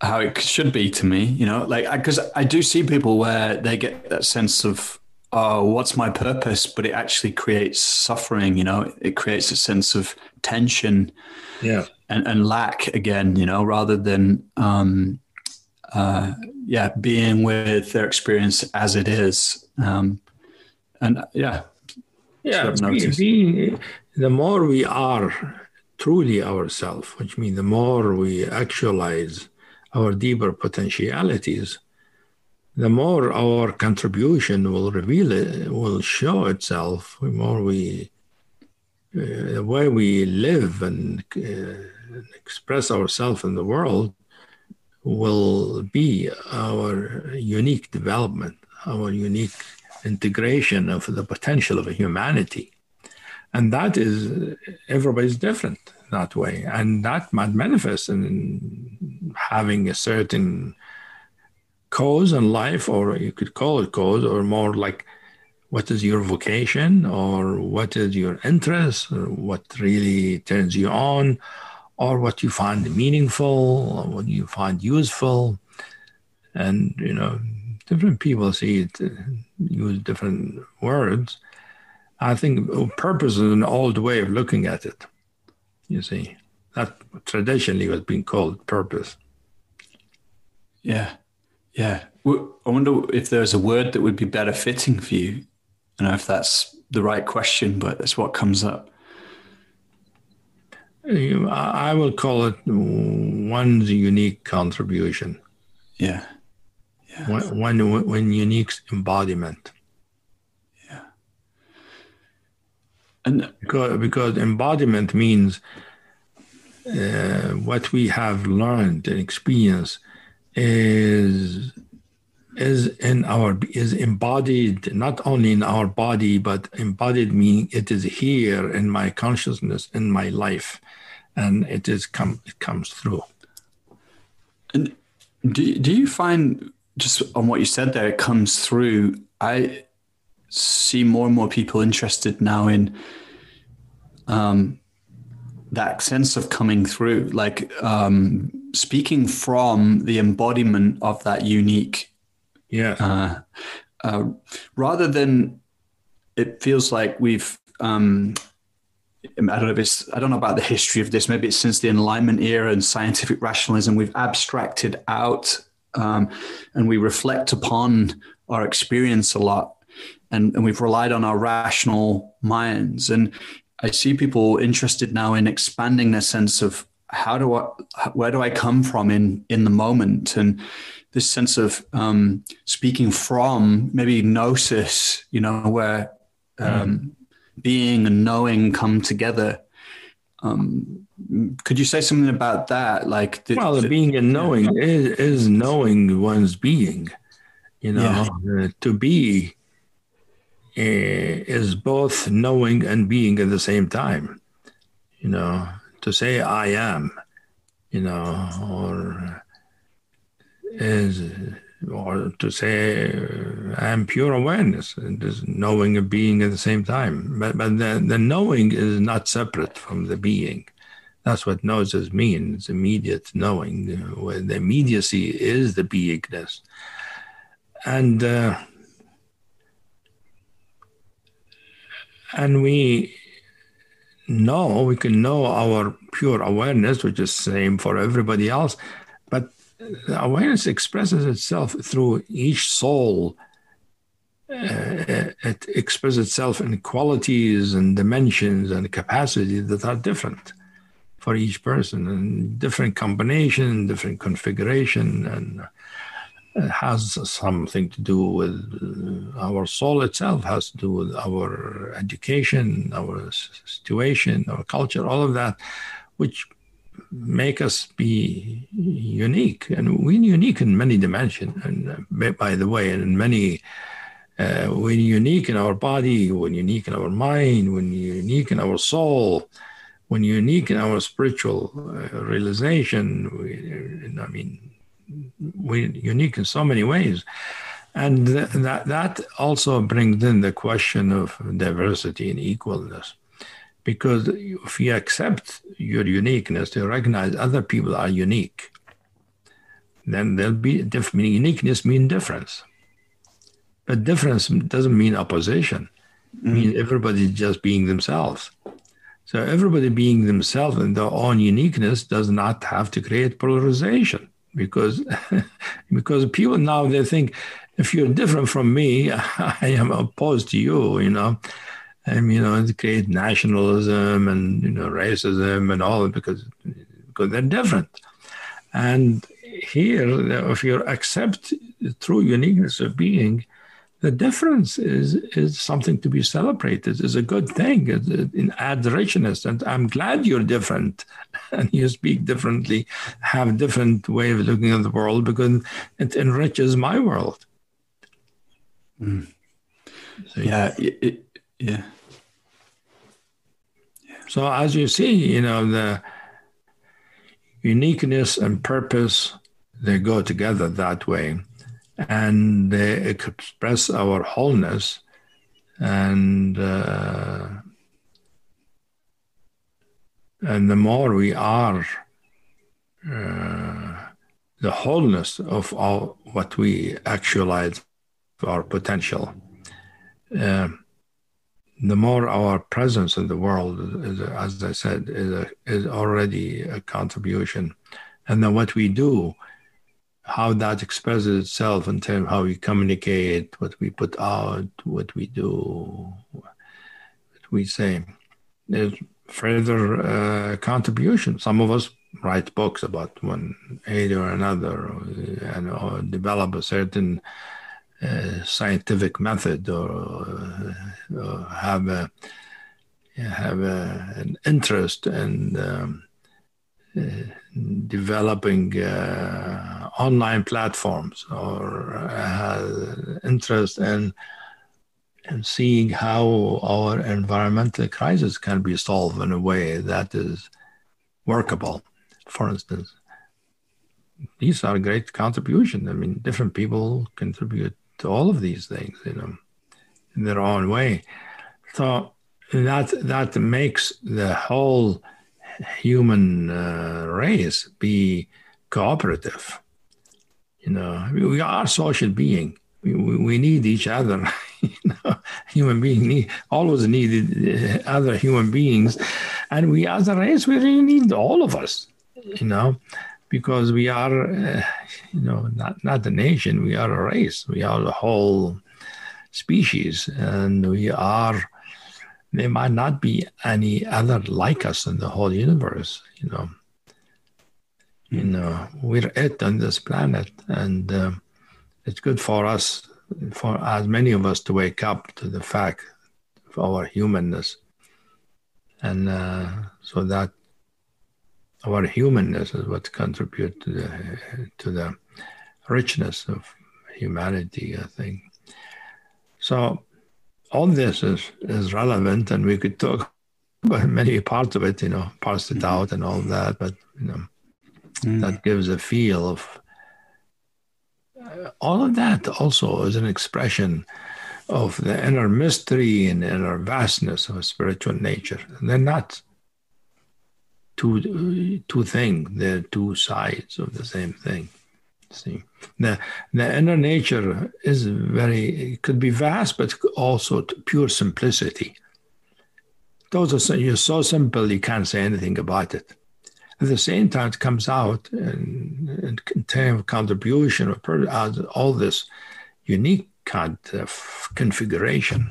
how it should be to me, you know, like because I, I do see people where they get that sense of oh, what's my purpose? But it actually creates suffering, you know, it creates a sense of tension yeah. and, and lack again, you know, rather than, um, uh, yeah, being with their experience as it is. Um, and yeah. Yeah, being, the more we are truly ourselves, which means the more we actualize our deeper potentialities, the more our contribution will reveal it, will show itself, the more we, uh, the way we live and uh, express ourselves in the world will be our unique development, our unique integration of the potential of humanity. And that is, everybody's different that way. And that might manifest in having a certain cause in life, or you could call it cause, or more like what is your vocation, or what is your interest, or what really turns you on, or what you find meaningful, or what you find useful. And, you know, different people see it, uh, use different words. I think purpose is an old way of looking at it. You see, that traditionally was being called purpose. Yeah. Yeah. I wonder if there's a word that would be better fitting for you. I don't know if that's the right question, but that's what comes up. I will call it one's unique contribution. Yeah. Yeah. One, one, one unique embodiment. Yeah. And because, because embodiment means uh, what we have learned and experienced is is in our is embodied not only in our body but embodied meaning it is here in my consciousness in my life and it is come it comes through and do, do you find just on what you said there it comes through i see more and more people interested now in um that sense of coming through, like um, speaking from the embodiment of that unique. Yeah. Uh, uh, rather than it feels like we've. Um, I don't know if it's. I don't know about the history of this. Maybe it's since the Enlightenment era and scientific rationalism. We've abstracted out, um, and we reflect upon our experience a lot, and, and we've relied on our rational minds. And I see people interested now in expanding their sense of how do I, where do I come from in in the moment, and this sense of um, speaking from maybe gnosis, you know, where um, mm. being and knowing come together. Um, could you say something about that? Like, the, well, the, being and knowing yeah. is, is knowing one's being. You know, yeah. uh, to be Eh, is both knowing and being at the same time. You know, to say I am, you know, or is or to say I am pure awareness, and knowing and being at the same time. But but the, the knowing is not separate from the being. That's what gnosis means, immediate knowing. Where the immediacy is the beingness. And uh, and we know, we can know our pure awareness, which is same for everybody else, awareness expresses itself through each soul. Uh, it expresses itself in qualities and dimensions and capacities that are different for each person and different combination, different configuration, and has something to do with uh, our soul itself, has to do with our education, our situation, our culture, all of that, which make us be unique. And we're unique in many dimensions. And uh, by the way, in many, uh, we're unique in our body, we're unique in our mind, we're unique in our soul, we're unique in our spiritual uh, realization. We, I mean, we're unique in so many ways. And th- that, that also brings in the question of diversity and equalness. Because if you accept your uniqueness, to recognize other people are unique, then there'll be different. Uniqueness mean difference. But difference doesn't mean opposition. Mm-hmm. mean everybody just being themselves. So everybody being themselves and their own uniqueness does not have to create polarization because because people now they think if you're different from me, I am opposed to you, you know. And you know, to create nationalism and you know racism and all because because they're different. And here, if you accept the true uniqueness of being, the difference is is something to be celebrated. is a good thing. It, it adds richness, and I'm glad you're different, and you speak differently, have a different way of looking at the world because it enriches my world. Mm. So, yeah, it, it, yeah. So as you see, you know the uniqueness and purpose they go together that way. And they express our wholeness and uh, and the more we are uh, the wholeness of all what we actualize our potential. Uh, the more our presence in the world is, as i said is, a, is already a contribution and then what we do how that expresses itself in terms of how we communicate, what we put out, what we do, what we say. is further uh, contribution. Some of us write books about one area or another, and or develop a certain scientific method, or, or have a have a, an interest in. Um, developing uh, online platforms or has interest in, in seeing how our environmental crisis can be solved in a way that is workable. For instance, these are great contributions. I mean, different people contribute to all of these things, you know, in their own way. So that that makes the whole human uh, race be cooperative. You know, we are social being. We, we, need each other. you know, human being need, always needed uh, other human beings, and we as a race we really need all of us. You know, because we are, uh, you know, not not the nation. We are a race. We are the whole species, and we are there might not be any other like us in the whole universe you know you hmm. know we're it on this planet and uh, it's good for us for as many of us to wake up to the fact of our humanness and uh, so that our humanness is what contributes to the to the richness of humanity i think so all this is, is relevant and we could talk about many parts of it, you know, parse it out and all that, but you know, mm. that gives a feel of uh, all of that also is an expression of the inner mystery and inner vastness of spiritual nature. They're not two two things, they're two sides of the same thing. See, the the inner nature is very it could be vast, but also pure simplicity. those are you're so simple you can't say anything about it. At the same time, it comes out and, and contain contribution of all this unique kind of configuration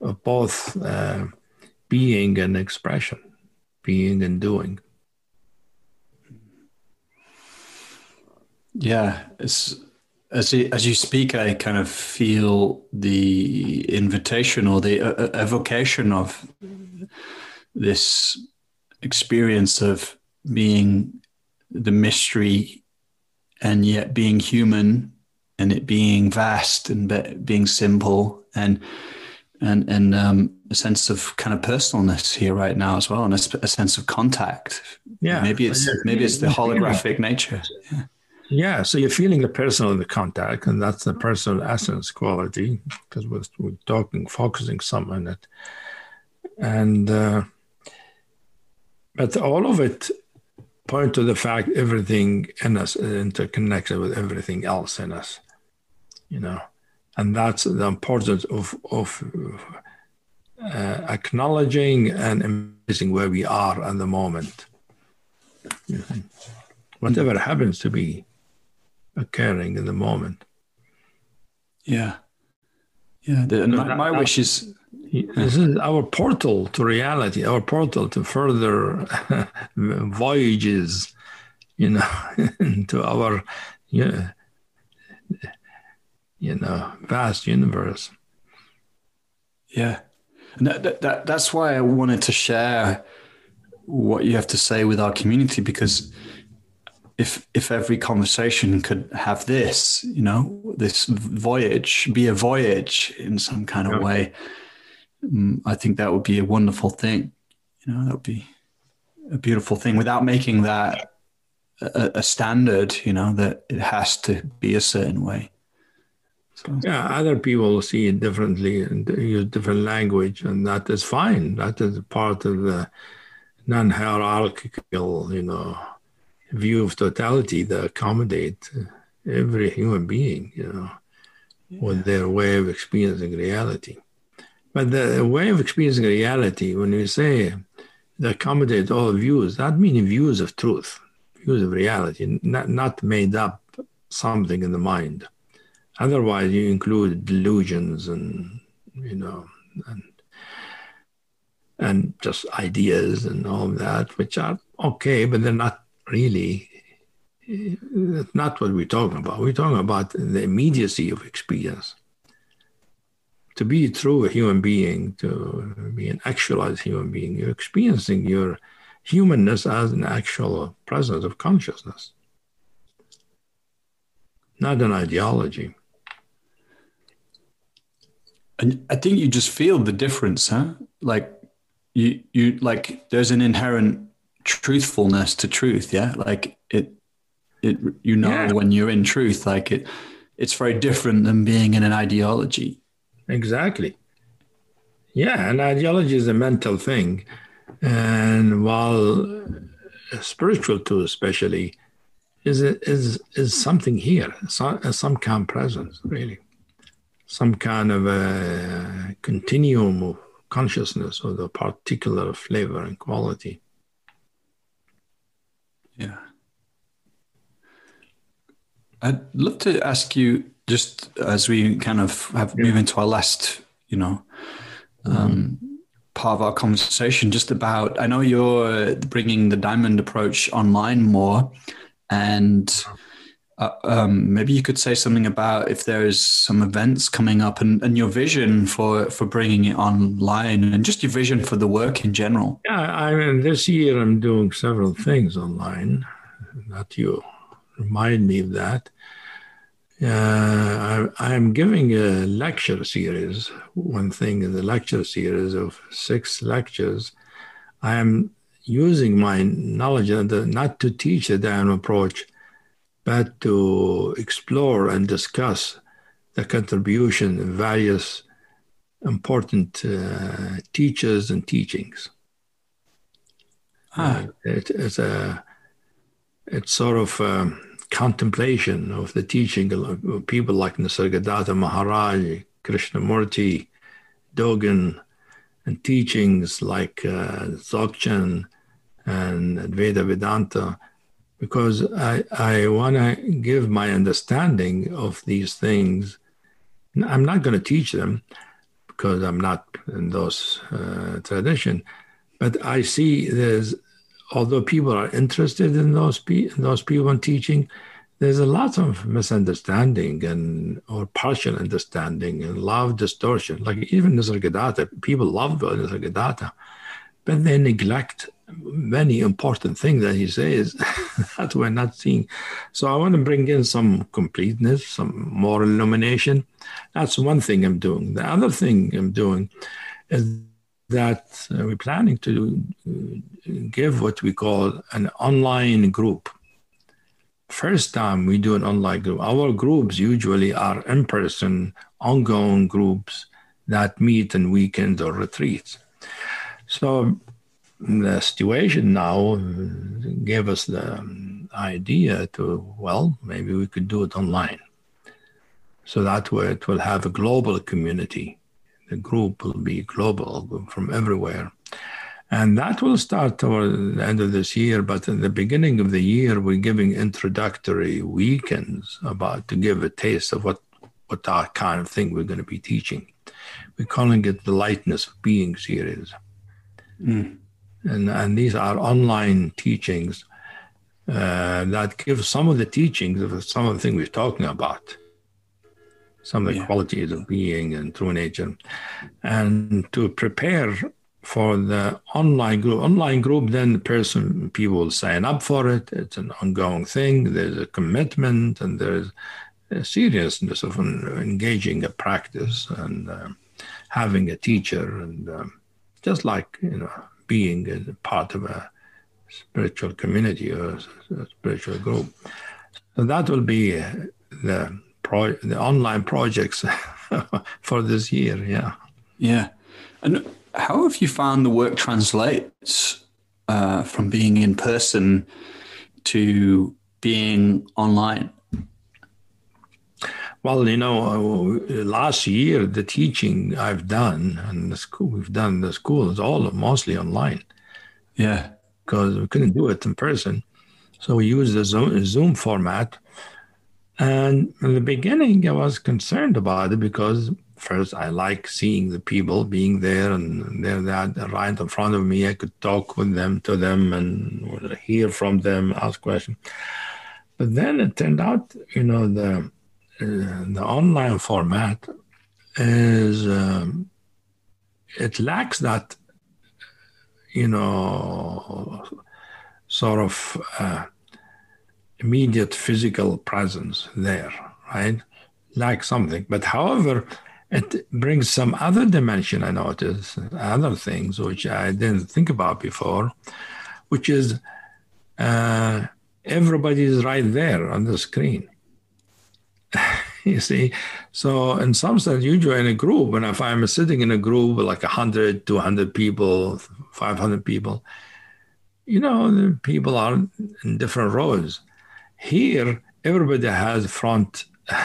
of both uh, being and expression, being and doing. Yeah, as you, as you speak, I kind of feel the invitation or the uh, uh, evocation of this experience of being the mystery and yet being human and it being vast and be, being simple and and and um, a sense of kind of personalness here right now as well and a, a sense of contact. Yeah. Maybe it's maybe it's the holographic nature. Yeah. Yeah, so you're feeling the personal in the contact, and that's the personal essence quality because we're, we're talking, focusing some on it, and uh, but all of it point to the fact everything in us is interconnected with everything else in us, you know, and that's the importance of of uh, acknowledging and embracing where we are at the moment. Whatever happens to be occurring in the moment. Yeah. Yeah. The, my, my wish is. This is our portal to reality, our portal to further voyages, you know, into our, you know, you know, vast universe. Yeah. And that, that, that's why I wanted to share what you have to say with our community because if if every conversation could have this, you know, this voyage be a voyage in some kind of way, um, I think that would be a wonderful thing. You know, that would be a beautiful thing without making that a, a standard. You know, that it has to be a certain way. So. Yeah, other people see it differently and use different language, and that is fine. That is part of the non-hierarchical, you know view of totality that accommodate every human being, you know, yeah. with their way of experiencing reality. But the way of experiencing reality, when you say they accommodate all views, that means views of truth, views of reality, not, not made up something in the mind. Otherwise, you include delusions and, you know, and and just ideas and all that, which are okay, but they're not really not what we're talking about. We're talking about the immediacy of experience. To be true a human being, to be an actualized human being, you're experiencing your humanness as an actual presence of consciousness, not an ideology. And I think you just feel the difference, huh? Like you, you like there's an inherent truthfulness to truth yeah? Like it it you know yeah. when you're in truth like it it's very different than being in an ideology. Exactly. Yeah an ideology is a mental thing. And while spiritual too especially is is is something here some, some of presence really some kind of a continuum of consciousness or the particular flavor and quality yeah. I'd love to ask you just as we kind of have yeah. move into our last, you know, um, mm-hmm. part of our conversation, just about. I know you're bringing the diamond approach online more, and uh, um, maybe you could say something about if there's some events coming up and, and your vision for for bringing it online and just your vision for the work in general. Yeah, I mean, this year I'm doing several things online. That you remind me of that. Uh, I, am giving a lecture series. One thing in the lecture series of six lectures, I am using my knowledge not to teach a diamond approach but to explore and discuss the contribution of various important uh, teachers and teachings. Ah. Uh, it, it's a it's sort of um, contemplation of the teaching of people like Nisargadatta Maharaj, Krishnamurti, Dogen, and teachings like uh, Dzogchen and Advaita Vedanta because I, I want to give my understanding of these things. I'm not going to teach them because I'm not in those uh, tradition, but I see there's, although people are interested in those, pe- those people in teaching, there's a lot of misunderstanding and or partial understanding and love distortion. Like even Nisargadatta, people love Nisargadatta, but they neglect many important things that he says that we're not seeing. So I want to bring in some completeness, some more illumination. That's one thing I'm doing. The other thing I'm doing is that uh, we're planning to uh, give what we call an online group. First time we do an online group. Our groups usually are in person, ongoing groups that meet in weekends or retreats. So the situation now gave us the idea to, well, maybe we could do it online. So that way it will have a global community. The group will be global from everywhere. And that will start toward the end of this year. But in the beginning of the year, we're giving introductory weekends about to give a taste of what, what that kind of thing we're going to be teaching. We're calling it the Lightness of Being series. Mm and, and these are online teachings uh, that give some of the teachings of some of the things we're talking about, some of the yeah. qualities of being and true nature, and to prepare for the online group. Online group, then the person people will sign up for it. It's an ongoing thing. There's a commitment and there's a seriousness of engaging a practice and uh, having a teacher and um, just like you know being a part of a spiritual community or a spiritual group. So that will be the pro- the online projects for this year. Yeah. Yeah. And how have you found the work translates uh, from being in person to being online? Well, you know, last year the teaching I've done and the school we've done the school is all mostly online. Yeah, because we couldn't do it in person, so we used the Zoom, Zoom format. And in the beginning, I was concerned about it because first I like seeing the people being there and they're that right in front of me. I could talk with them to them and hear from them, ask questions. But then it turned out, you know, the uh, the online format is um, it lacks that you know sort of uh, immediate physical presence there right? Like something. But however it brings some other dimension i notice other things which i didn't think about before which is uh, everybody is right there on the screen you see? So in some sense you join a group and if i'm sitting in a group with like 100 200 people 500 people you know the people are in different rows here everybody has front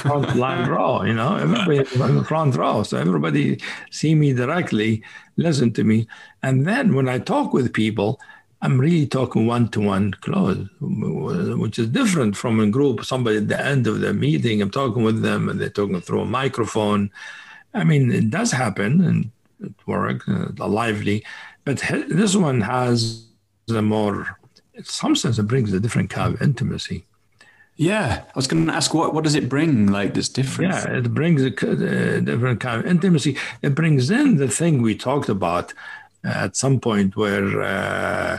front line row you know? Everybody in the front row. So everybody see me directly listen to me. And then when i talk with people I'm really talking one to one close, which is different from a group, somebody at the end of the meeting, I'm talking with them and they're talking through a microphone. I mean, it does happen and it works, uh, lively, but this one has a more, in some sense, it brings a different kind of intimacy. Yeah, I was going to ask what what does it bring? Like this difference? Yeah, it brings a, a different kind of intimacy. It brings in the thing we talked about at some point where uh,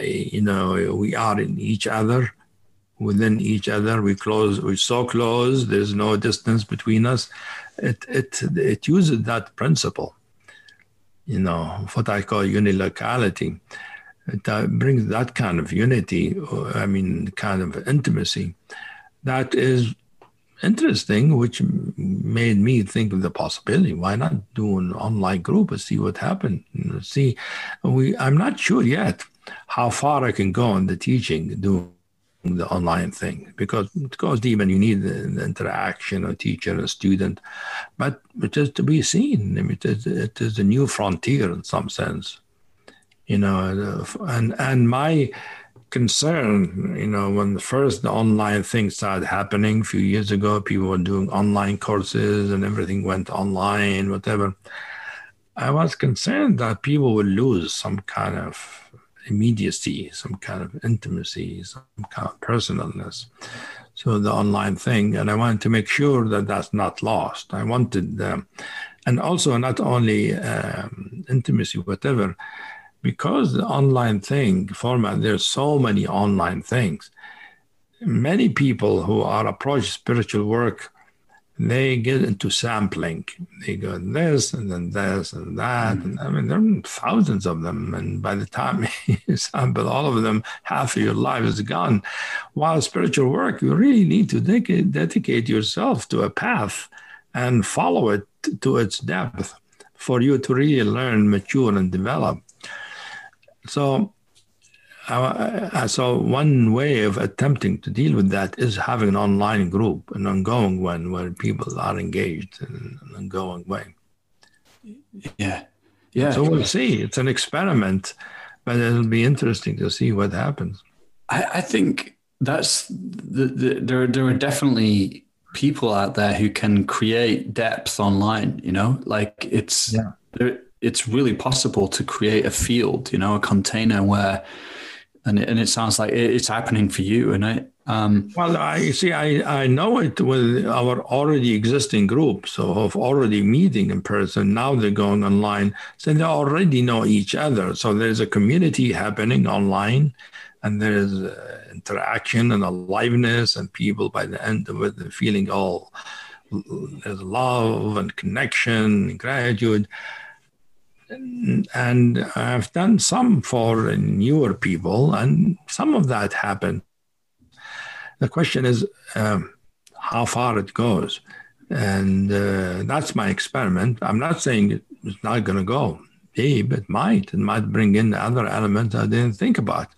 you know we are in each other within each other. We close we're so close there's no distance between us. It it it uses that principle you know what i call unilocality it uh, brings that kind of unity i mean kind of intimacy that is interesting, which made me think of the possibility. Why not do an online group and see what happened? See, we I'm not sure yet how far I can go in the teaching, doing the online thing because it goes deep and you need the interaction of teacher and student. But it is to be seen. I mean, it is, it is a new frontier in some sense, you know. And and my concern, you know, when the first online thing started happening a few years ago, people were doing online courses and everything went online, whatever. I was concerned that people would lose some kind of immediacy, some kind of intimacy, some kind of personalness. So the online thing, and I wanted to make sure that that's not lost. I wanted, um, and also not only um, intimacy, whatever, because the online thing format. There's so many online things. Many people who are approach spiritual work they get into sampling. They go this and then this and that. Mm-hmm. And I mean, there are thousands of them. And by the time you sample all of them, half of your life is gone. While spiritual work, you really need to dedicate, dedicate yourself to a path and follow it to its depth for you to really learn, mature, and develop. So I, so one way of attempting to deal with that is having an online group, an ongoing one where people are engaged in an ongoing way. Yeah, yeah. So we'll see. It's an experiment, but it'll be interesting to see what happens. I, I think that's the, the, there. There are definitely people out there who can create depth online. You know, like it's yeah. It's really possible to create a field. You know, a container where and it, and it sounds like it's happening for you. And I, um, well, I see, I, I know it with our already existing group, so of already meeting in person. Now they're going online, so they already know each other. So there's a community happening online, and there's uh, interaction and aliveness, and people by the end of it feeling all there's love and connection, and gratitude and I've done some for newer people, and some of that happened. The question is um, how far it goes, and uh, that's my experiment. I'm not saying it's not going to go deep. It might. It might bring in other elements I didn't think about.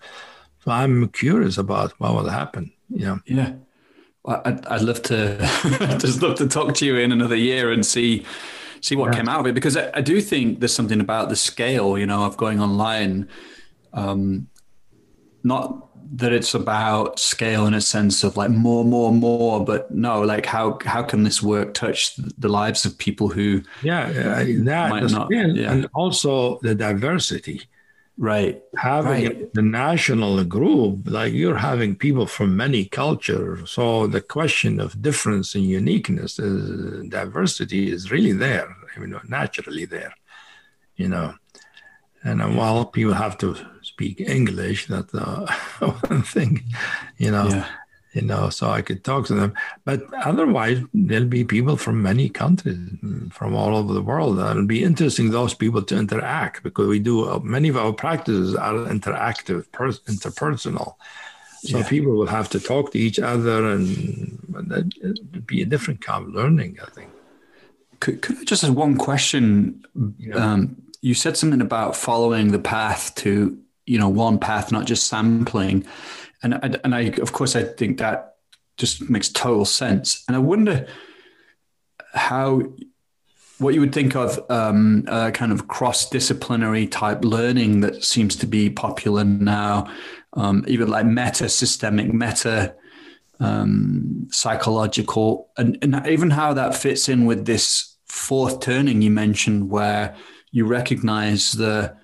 So I'm curious about what will happen. Yeah. Yeah. I'd, I'd love to just love to talk to you in another year and see see what yeah. came out of it because I, I, do think there's something about the scale, you know, of going online. Um, not that it's about scale in a sense of like more, more, more, but no, like how how can this work touch the lives of people who yeah, that not, yeah. and also the diversity right having right. the national group like you're having people from many cultures. So the question of difference and uniqueness is diversity is really there i mean naturally there you know. And uh, while people have to speak english that's uh, one thing you know. Yeah you know, so I could talk to them. But otherwise, there'll be people from many countries, from all over the world. And it'll be interesting those people to interact because we do uh, many of our practices are interactive, per, interpersonal. So yeah. people will have to talk to each other, and it'd be a different kind of learning, I think. Could, could I just ask one question? Yeah. Um, you said something about following the path to, you know, one path, not just sampling and I, and I of course I think that just makes total sense. And I wonder how what you would think of um, a kind of cross-disciplinary type learning that seems to be popular now, um, even like meta systemic, meta um, psychological, and, and even how that fits in with this fourth turning you mentioned, where you recognize the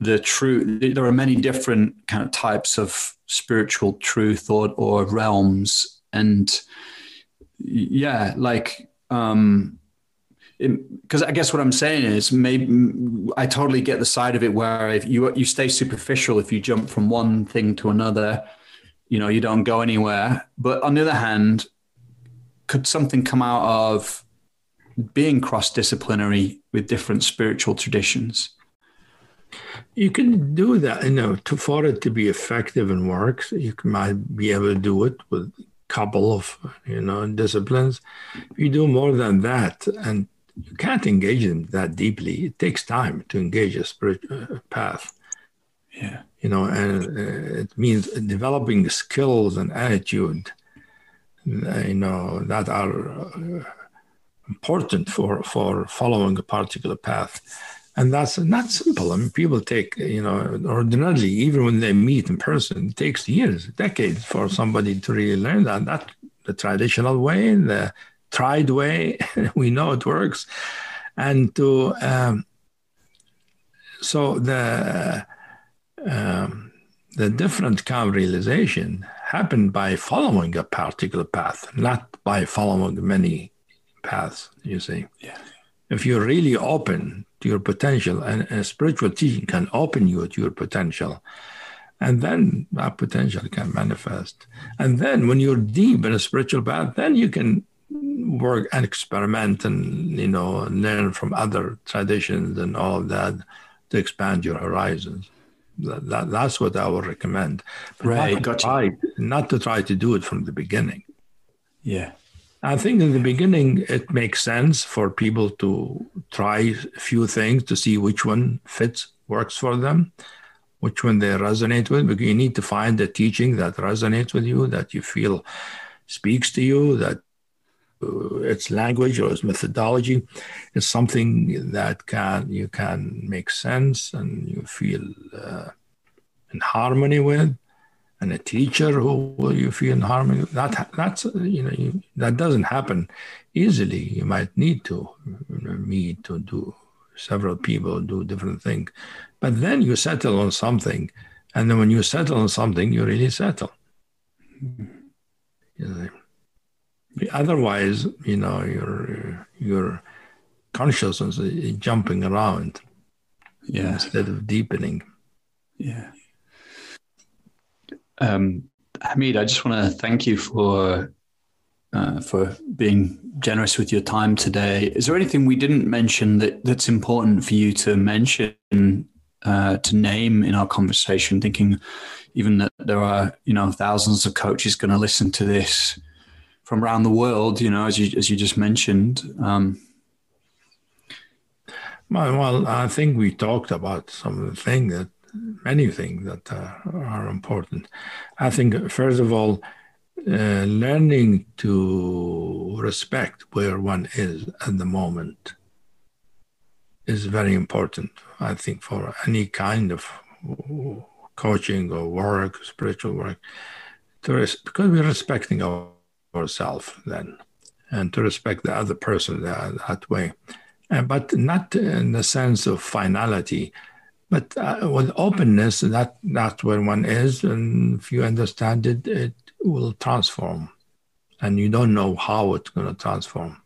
the true. There are many different kind of types of spiritual truth or or realms, and yeah, like um, because I guess what I'm saying is maybe I totally get the side of it where if you you stay superficial if you jump from one thing to another, you know, you don't go anywhere. But on the other hand, could something come out of being cross disciplinary with different spiritual traditions? You can do that, you know, to, for it to be effective and works, you might be able to do it with a couple of, you know, disciplines. If you do more than that, and you can't engage them that deeply, it takes time to engage a spiritual uh, path. Yeah. you know, and uh, it means developing skills and attitude, uh, you know, that are important for for following a particular path. And that's not simple. I mean, people take, you know, ordinarily, even when they meet in person, it takes years, decades for somebody to really learn that. That the traditional way, the tried way, we know it works. And to, um, so the, um, the different calm realization happened by following a particular path, not by following many paths, you see. Yeah. If you're really open to your potential, and, and spiritual teaching can open you to your potential, and then that potential can manifest. And then when you're deep in a spiritual path, then you can work and experiment and you know learn from other traditions and all that to expand your horizons. That, that, that's what I would recommend. But right, not gotcha. Try, not to try to do it from the beginning. Yeah. I think in the beginning it makes sense for people to try a few things to see which one fits, works for them, which one they resonate with. Because you need to find a teaching that resonates with you, that you feel speaks to you, that uh, its language or its methodology is something that can you can make sense and you feel uh, in harmony with and a teacher who will you feel in harmony. That that's you know you, that doesn't happen easily. You might need to you know, meet to do several people do different things, but then you settle on something, and then when you settle on something, you really settle. You know, otherwise, you know, your your consciousness is jumping around, yeah, instead of deepening. Yeah. Um, Hameed, I just want to thank you for uh, for being generous with your time today. Is there anything we didn't mention that that's important for you to mention uh, to name in our conversation? Thinking even that there are you know thousands of coaches going to listen to this from around the world. You know, as you as you just mentioned. Um, well, I think we talked about some of the things that many things that uh, are important. I think, first of all, uh, learning to respect where one is at the moment is very important, I think, for any kind of coaching or work, spiritual work, res- because we're respecting our, ourselves then, and to respect the other person that, that way. Uh, but not in the sense of finality, but uh, with openness, that that's where one is, and if you understand it, it will transform, and you don't know how it's going to transform.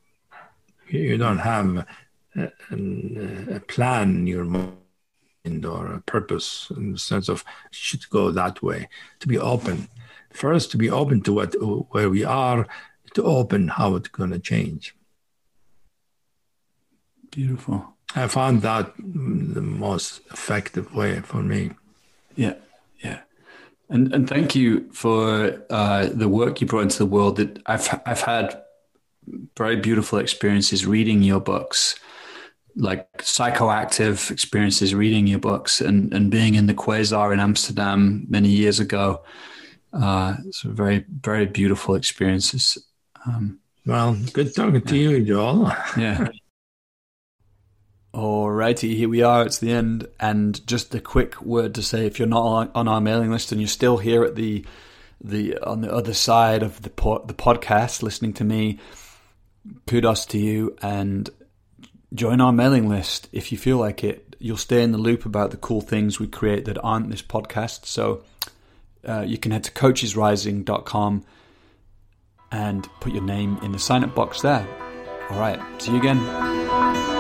You don't have a, a plan in your mind or a purpose in the sense of it should go that way. To be open, first to be open to what where we are, to open how it's going to change. Beautiful. I found that the most effective way for me. Yeah, yeah, and and thank you for uh, the work you brought into the world. That I've I've had very beautiful experiences reading your books, like psychoactive experiences reading your books, and and being in the Quasar in Amsterdam many years ago. Uh, so very very beautiful experiences. Um, well, good talking to you, Joel. yeah. Alrighty, here we are. It's the end, and just a quick word to say: if you're not on our mailing list and you're still here at the the on the other side of the po- the podcast, listening to me, kudos to you, and join our mailing list if you feel like it. You'll stay in the loop about the cool things we create that aren't this podcast. So uh, you can head to coachesrising.com and put your name in the sign up box there. All right, see you again.